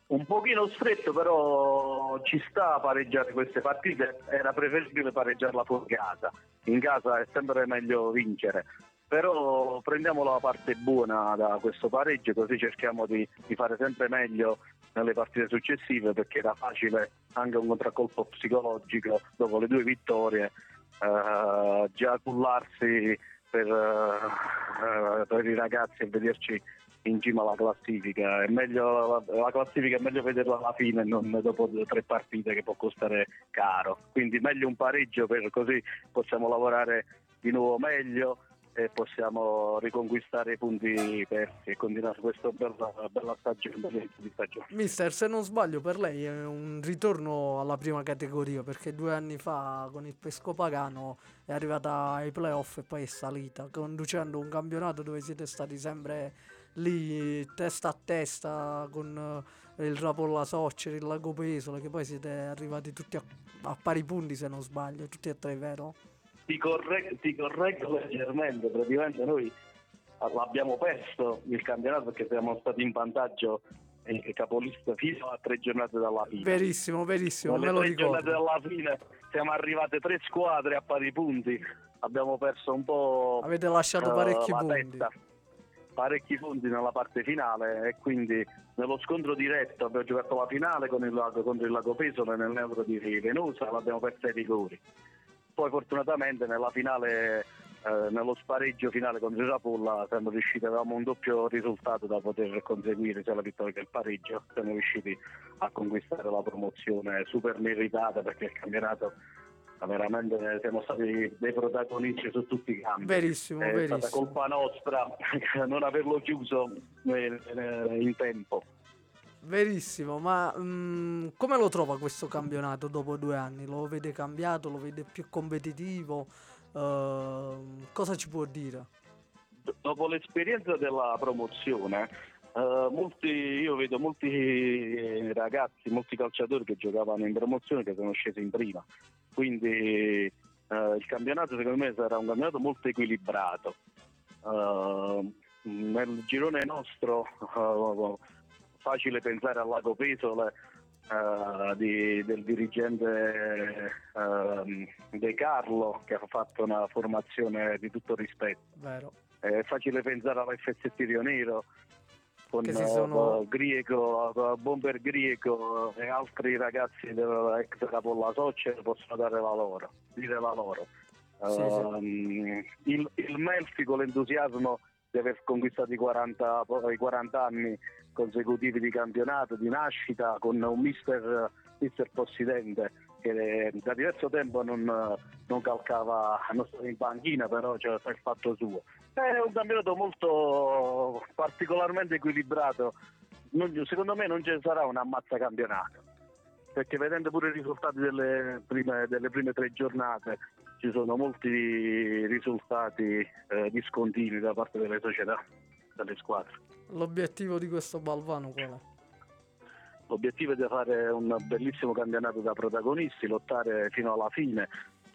Un pochino stretto, però ci sta a pareggiare queste partite. Era preferibile pareggiarla fuori casa. In casa è sempre meglio vincere. Però prendiamo la parte buona da questo pareggio, così cerchiamo di, di fare sempre meglio nelle partite successive, perché era facile anche un contraccolpo psicologico dopo le due vittorie, eh, già cullarsi per, eh, per i ragazzi e vederci in cima alla classifica. È meglio, la, la classifica è meglio vederla alla fine, non dopo tre partite che può costare caro. Quindi meglio un pareggio per così possiamo lavorare di nuovo meglio e possiamo riconquistare i punti persi e continuare questa bella, bella stagione, stagione. Mister, se non sbaglio, per lei è un ritorno alla prima categoria perché due anni fa con il Pesco Pagano è arrivata ai playoff e poi è salita, conducendo un campionato dove siete stati sempre lì testa a testa con eh, il Rapolla Socceri, il Lago Pesola, che poi siete arrivati tutti a, a pari punti se non sbaglio, tutti e tre, vero? Ti, corre- ti correggo leggermente, praticamente noi abbiamo perso il campionato perché siamo stati in vantaggio e capolista fino a tre giornate dalla fine. Verissimo, verissimo, Alle me lo tre giornate ricordo. dalla fine siamo arrivate tre squadre a pari punti, abbiamo perso un po' Avete lasciato eh, parecchi punti. testa. parecchi punti nella parte finale e quindi nello scontro diretto abbiamo giocato la finale con il Lago, contro il Lago Pesole nel neutro di Venosa, l'abbiamo persa ai rigori. Poi fortunatamente nella finale eh, nello spareggio finale contro il Rapolla siamo riusciti, avevamo un doppio risultato da poter conseguire, sia la vittoria che il pareggio, siamo riusciti a conquistare la promozione super meritata perché il campionato eh, veramente siamo stati dei protagonisti su tutti i campi. Verissimo, È verissimo. stata colpa nostra [LAUGHS] non averlo chiuso eh, eh, in tempo. Verissimo, ma mm, come lo trova questo campionato dopo due anni? Lo vede cambiato, lo vede più competitivo? Ehm, cosa ci può dire? Dopo l'esperienza della promozione, eh, molti, io vedo molti eh, ragazzi, molti calciatori che giocavano in promozione che sono scesi in prima. Quindi eh, il campionato secondo me sarà un campionato molto equilibrato. Eh, nel girone nostro facile pensare al Lago Pesole eh, di- del dirigente ehm, De Carlo che ha fatto una formazione di tutto rispetto. Vero. È facile pensare all'FST Rio Nero con Che si eh, sono- Grieco, eh, Bomber Grieco e altri ragazzi dell'ex Capolla Soccer possono dare la loro, dire la loro. Sì, sì. Ehm, il, il Melfi con l'entusiasmo di aver conquistato i 40, po- i 40 anni consecutivi di campionato, di nascita, con un mister, mister possidente che da diverso tempo non, non calcava, non stava in panchina, però c'era il fatto suo. È un campionato molto particolarmente equilibrato. Non- secondo me non ci sarà un ammazza campionato, perché vedendo pure i risultati delle prime, delle prime tre giornate ci sono molti risultati eh, discontinui da parte delle società, delle squadre. L'obiettivo di questo Balvano qual è? L'obiettivo è di fare un bellissimo campionato da protagonisti, lottare fino alla fine.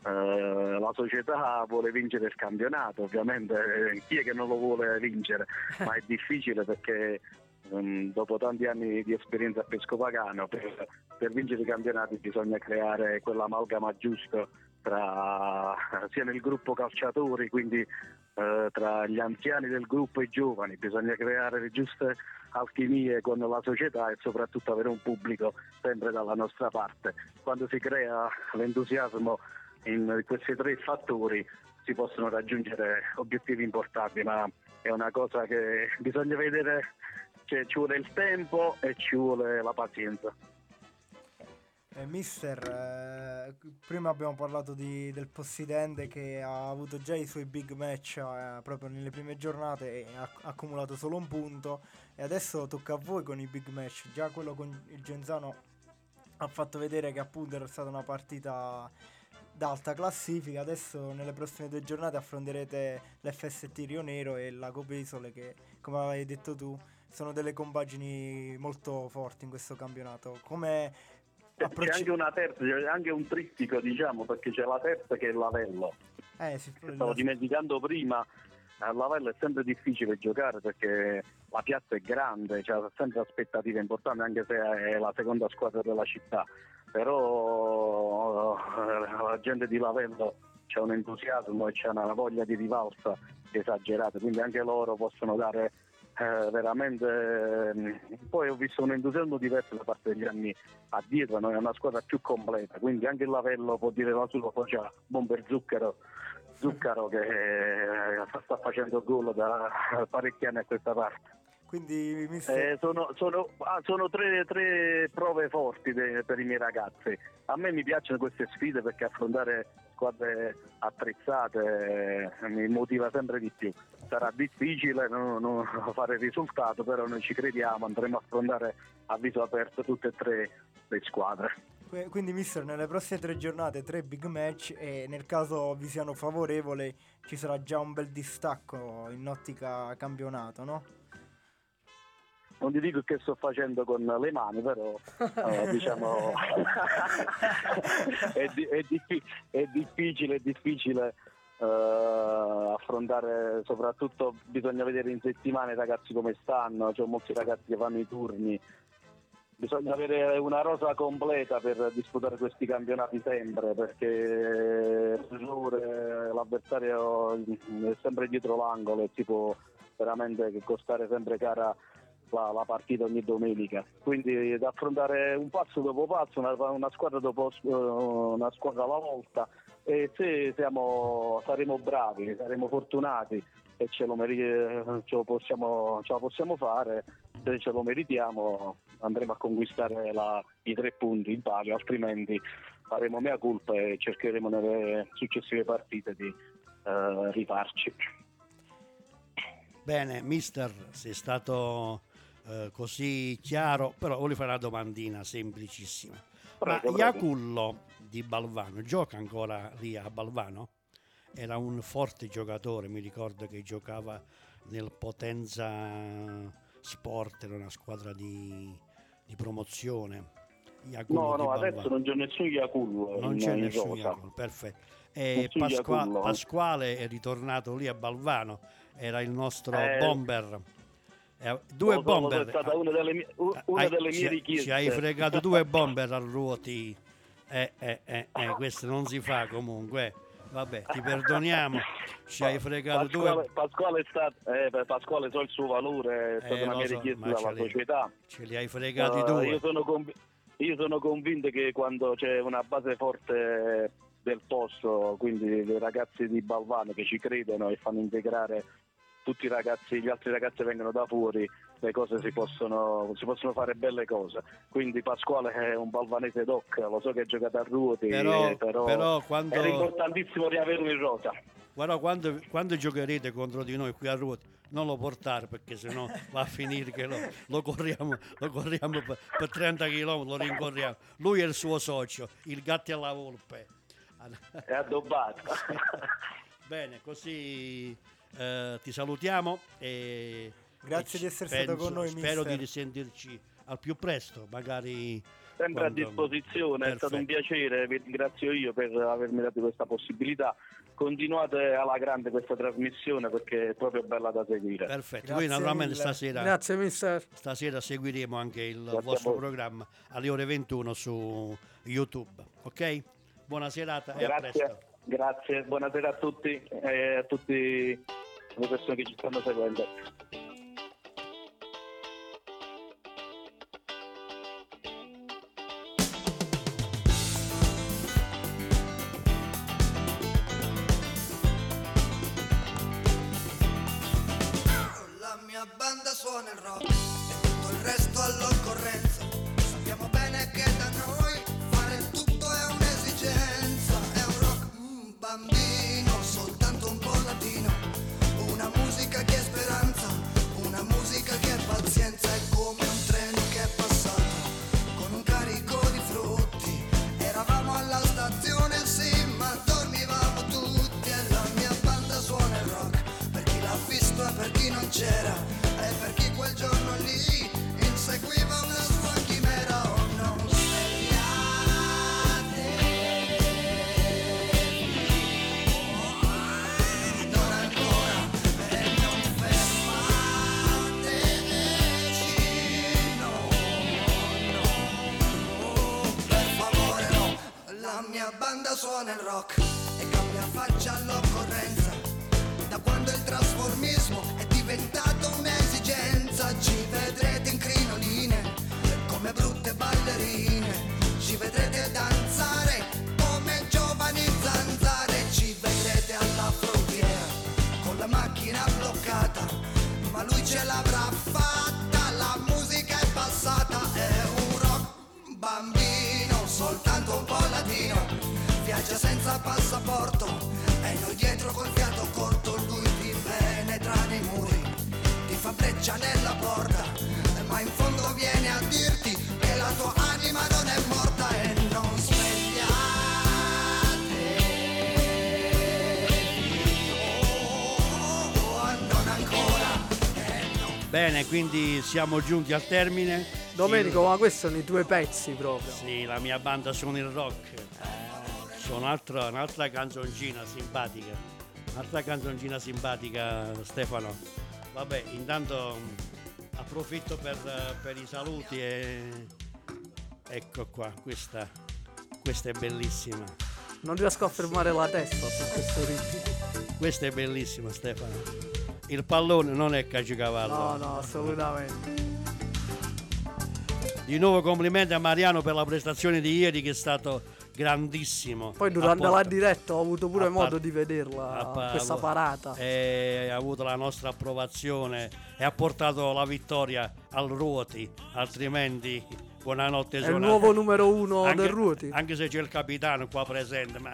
Eh, la società vuole vincere il campionato, ovviamente eh, chi è che non lo vuole vincere, [LAUGHS] ma è difficile perché ehm, dopo tanti anni di esperienza a Pescopagano per, per vincere i campionati bisogna creare quell'amalgama giusto tra, sia nel gruppo calciatori, quindi eh, tra gli anziani del gruppo e i giovani, bisogna creare le giuste alchimie con la società e soprattutto avere un pubblico sempre dalla nostra parte. Quando si crea l'entusiasmo in questi tre fattori si possono raggiungere obiettivi importanti, ma è una cosa che bisogna vedere, cioè, ci vuole il tempo e ci vuole la pazienza. Eh, mister, eh, prima abbiamo parlato di- del Possidente che ha avuto già i suoi big match eh, proprio nelle prime giornate e ha accumulato solo un punto e adesso tocca a voi con i big match. Già quello con il Genzano ha fatto vedere che appunto era stata una partita d'alta classifica, adesso nelle prossime due giornate affronterete l'FST Rio Nero e il Lago Pesole che come avevi detto tu sono delle compagini molto forti in questo campionato. Come C'è approcci- anche una terza, c'è anche un trittico diciamo, perché c'è la terza che è l'Avello. Eh, sì, Stavo dimenticando prima, a Lavello è sempre difficile giocare perché la piazza è grande, c'è sempre aspettative importanti anche se è la seconda squadra della città, però eh, la gente di Lavello c'è un entusiasmo e c'è una voglia di rivalsa esagerata, quindi anche loro possono dare eh, veramente... ehm, poi ho visto un entusiasmo diverso da parte degli anni addietro, no? è una squadra più completa, quindi anche il Lavello può dire la sua, poi c'è Bomber Zucchero Zuccaro che eh, sta facendo gol da parecchi anni a questa parte. Quindi mister, Eh, sono sono- ah, sono tre, tre prove forti de- per i miei ragazzi. A me mi piacciono queste sfide perché affrontare squadre attrezzate eh, mi motiva sempre di più. Sarà difficile non, non [LAUGHS] fare il risultato, però noi ci crediamo, andremo a affrontare a viso aperto tutte e tre le squadre. quindi mister nelle prossime tre giornate tre big match e nel caso vi siano favorevoli ci sarà già un bel distacco in ottica campionato, no? Non ti dico che sto facendo con le mani, però [LAUGHS] eh, diciamo [LAUGHS] è, di- è diffi- è difficile, è difficile eh, affrontare, soprattutto bisogna vedere in settimana i ragazzi come stanno, c'è molti ragazzi che fanno i turni. Bisogna avere una rosa completa per disputare questi campionati sempre, perché l'avversario è sempre dietro l'angolo e ti può veramente costare sempre cara la, la partita ogni domenica. Quindi da affrontare un passo dopo passo, una, una squadra dopo eh, una squadra alla volta e se siamo, saremo bravi, saremo fortunati e ce lo, meri- ce lo possiamo, ce possiamo fare, se ce lo meritiamo andremo a conquistare la- i tre punti in palio, altrimenti faremo mea colpa e cercheremo nelle successive partite di eh, rifarci. Bene, mister, sei stato eh, così chiaro, però voglio fare una domandina semplicissima. Prego, Ma. Iacullo di Balvano gioca ancora lì a Balvano? Era un forte giocatore, mi ricordo che giocava nel Potenza Sport, era una squadra di, di promozione. Iacullo No, no, adesso non c'è nessun Yakult Non c'è nessun. Iacullo, perfetto. E Pasqua- Iacullo. Pasquale è ritornato lì a Balvano, era il nostro Eh, bomber. Eh, due so, bomber. è stata una delle mie, u- una Hai- delle ci, mie richieste. ci hai fregato [LAUGHS] due bomber a ruoti. Eh, eh, eh, eh, questo non si fa comunque. Vabbè, ti perdoniamo. Ci hai fregato Pasquale, due. Pasquale, eh, per Pasquale so il suo valore, è stata Eh, una mia so, richiesta dalla società. Ce li hai fregati Eh, due. io, sono conv- io sono convinto che quando c'è una base forte del posto, quindi dei ragazzi di Balvano che ci credono e fanno integrare tutti i ragazzi, gli altri ragazzi vengono da fuori, le cose si possono, si possono fare belle cose. Quindi Pasquale è un balvanese doc, lo so che ha giocato a ruoti, Però- eh, però, però quando- era importantissimo riaverlo in rosa. Guarda, quando, quando giocherete contro di noi qui a ruota, non lo portare perché sennò [LAUGHS] va a finire che lo, lo corriamo, lo corriamo per, per 30 km, lo rincorriamo. Lui è il suo socio, il gatto e la volpe. È addobbato. [LAUGHS] Bene, così eh, ti salutiamo e Grazie e di essere penso- stato con noi, Spero mister. di risentirci al più presto, magari Sempre a disposizione, è stato un Perfetto. piacere, vi ringrazio io per avermi dato questa possibilità. Continuate alla grande questa trasmissione perché è proprio bella da seguire. Perfetto, Grazie noi naturalmente mille. stasera, Grazie mister. stasera seguiremo anche il Grazie vostro programma alle ore 21 su YouTube, ok? Buona serata e a Grazie, presto. Grazie, buonasera a tutti e a tutte le persone che ci stanno seguendo. La mia banda suona il rock e tutto il resto all'occorrenza. Bene, quindi siamo giunti al termine. Domenico, ma questi sono i tuoi pezzi proprio. Sì, la mia banda suona il rock. C'è un'altra, un'altra canzoncina simpatica. Un'altra canzoncina simpatica, Stefano. Vabbè, intanto approfitto per, per i saluti e ecco qua, questa, questa è bellissima. Non riesco a fermare la testa su questo ritmo. Questa è bellissima, Stefano. Il pallone non è caciocavallo. No, no, assolutamente. Di nuovo complimenti a Mariano per la prestazione di ieri che è stato grandissimo. Poi durante la diretta ho avuto pure modo di vederla, par- questa parata. e ha avuto la nostra approvazione e ha portato la vittoria al Ruoti, altrimenti buonanotte È il nuovo numero uno Anche- del Ruoti. Anche se c'è il capitano qua presente, ma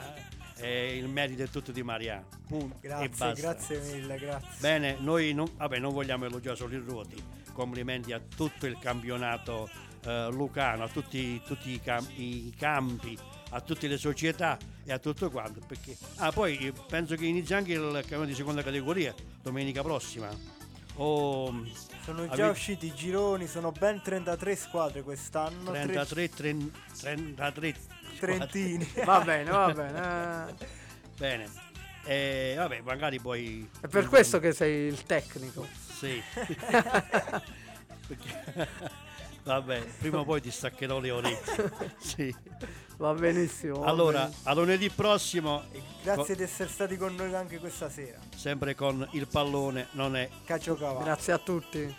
eh, il merito è tutto di Mariano. Punto. Grazie, grazie mille, grazie. Bene, noi non, vabbè, non vogliamo elogiare solo il Ruoti, complimenti a tutto il campionato eh, lucano, a tutti, tutti i, cam- i campi, a tutte le società e a tutto quanto. Perché, ah, poi penso che inizia anche il campionato di seconda categoria domenica prossima. O Sono già Avete- usciti i gironi, sono ben 33 squadre quest'anno. tre- 33, 30, 33 Trentini. [LAUGHS] Va bene, va bene. eh. Bene. Eh, vabbè, magari poi... È per questo che sei il tecnico. Sì. Perché- [LAUGHS] [LAUGHS] Vabbè, prima o poi ti staccherò le orecchie. Sì. Va benissimo. va Allora, benissimo. a lunedì prossimo, Grazie co- di essere stati con noi anche questa sera. sempre con il pallone, non è Calcio cavallo. Grazie a tutti.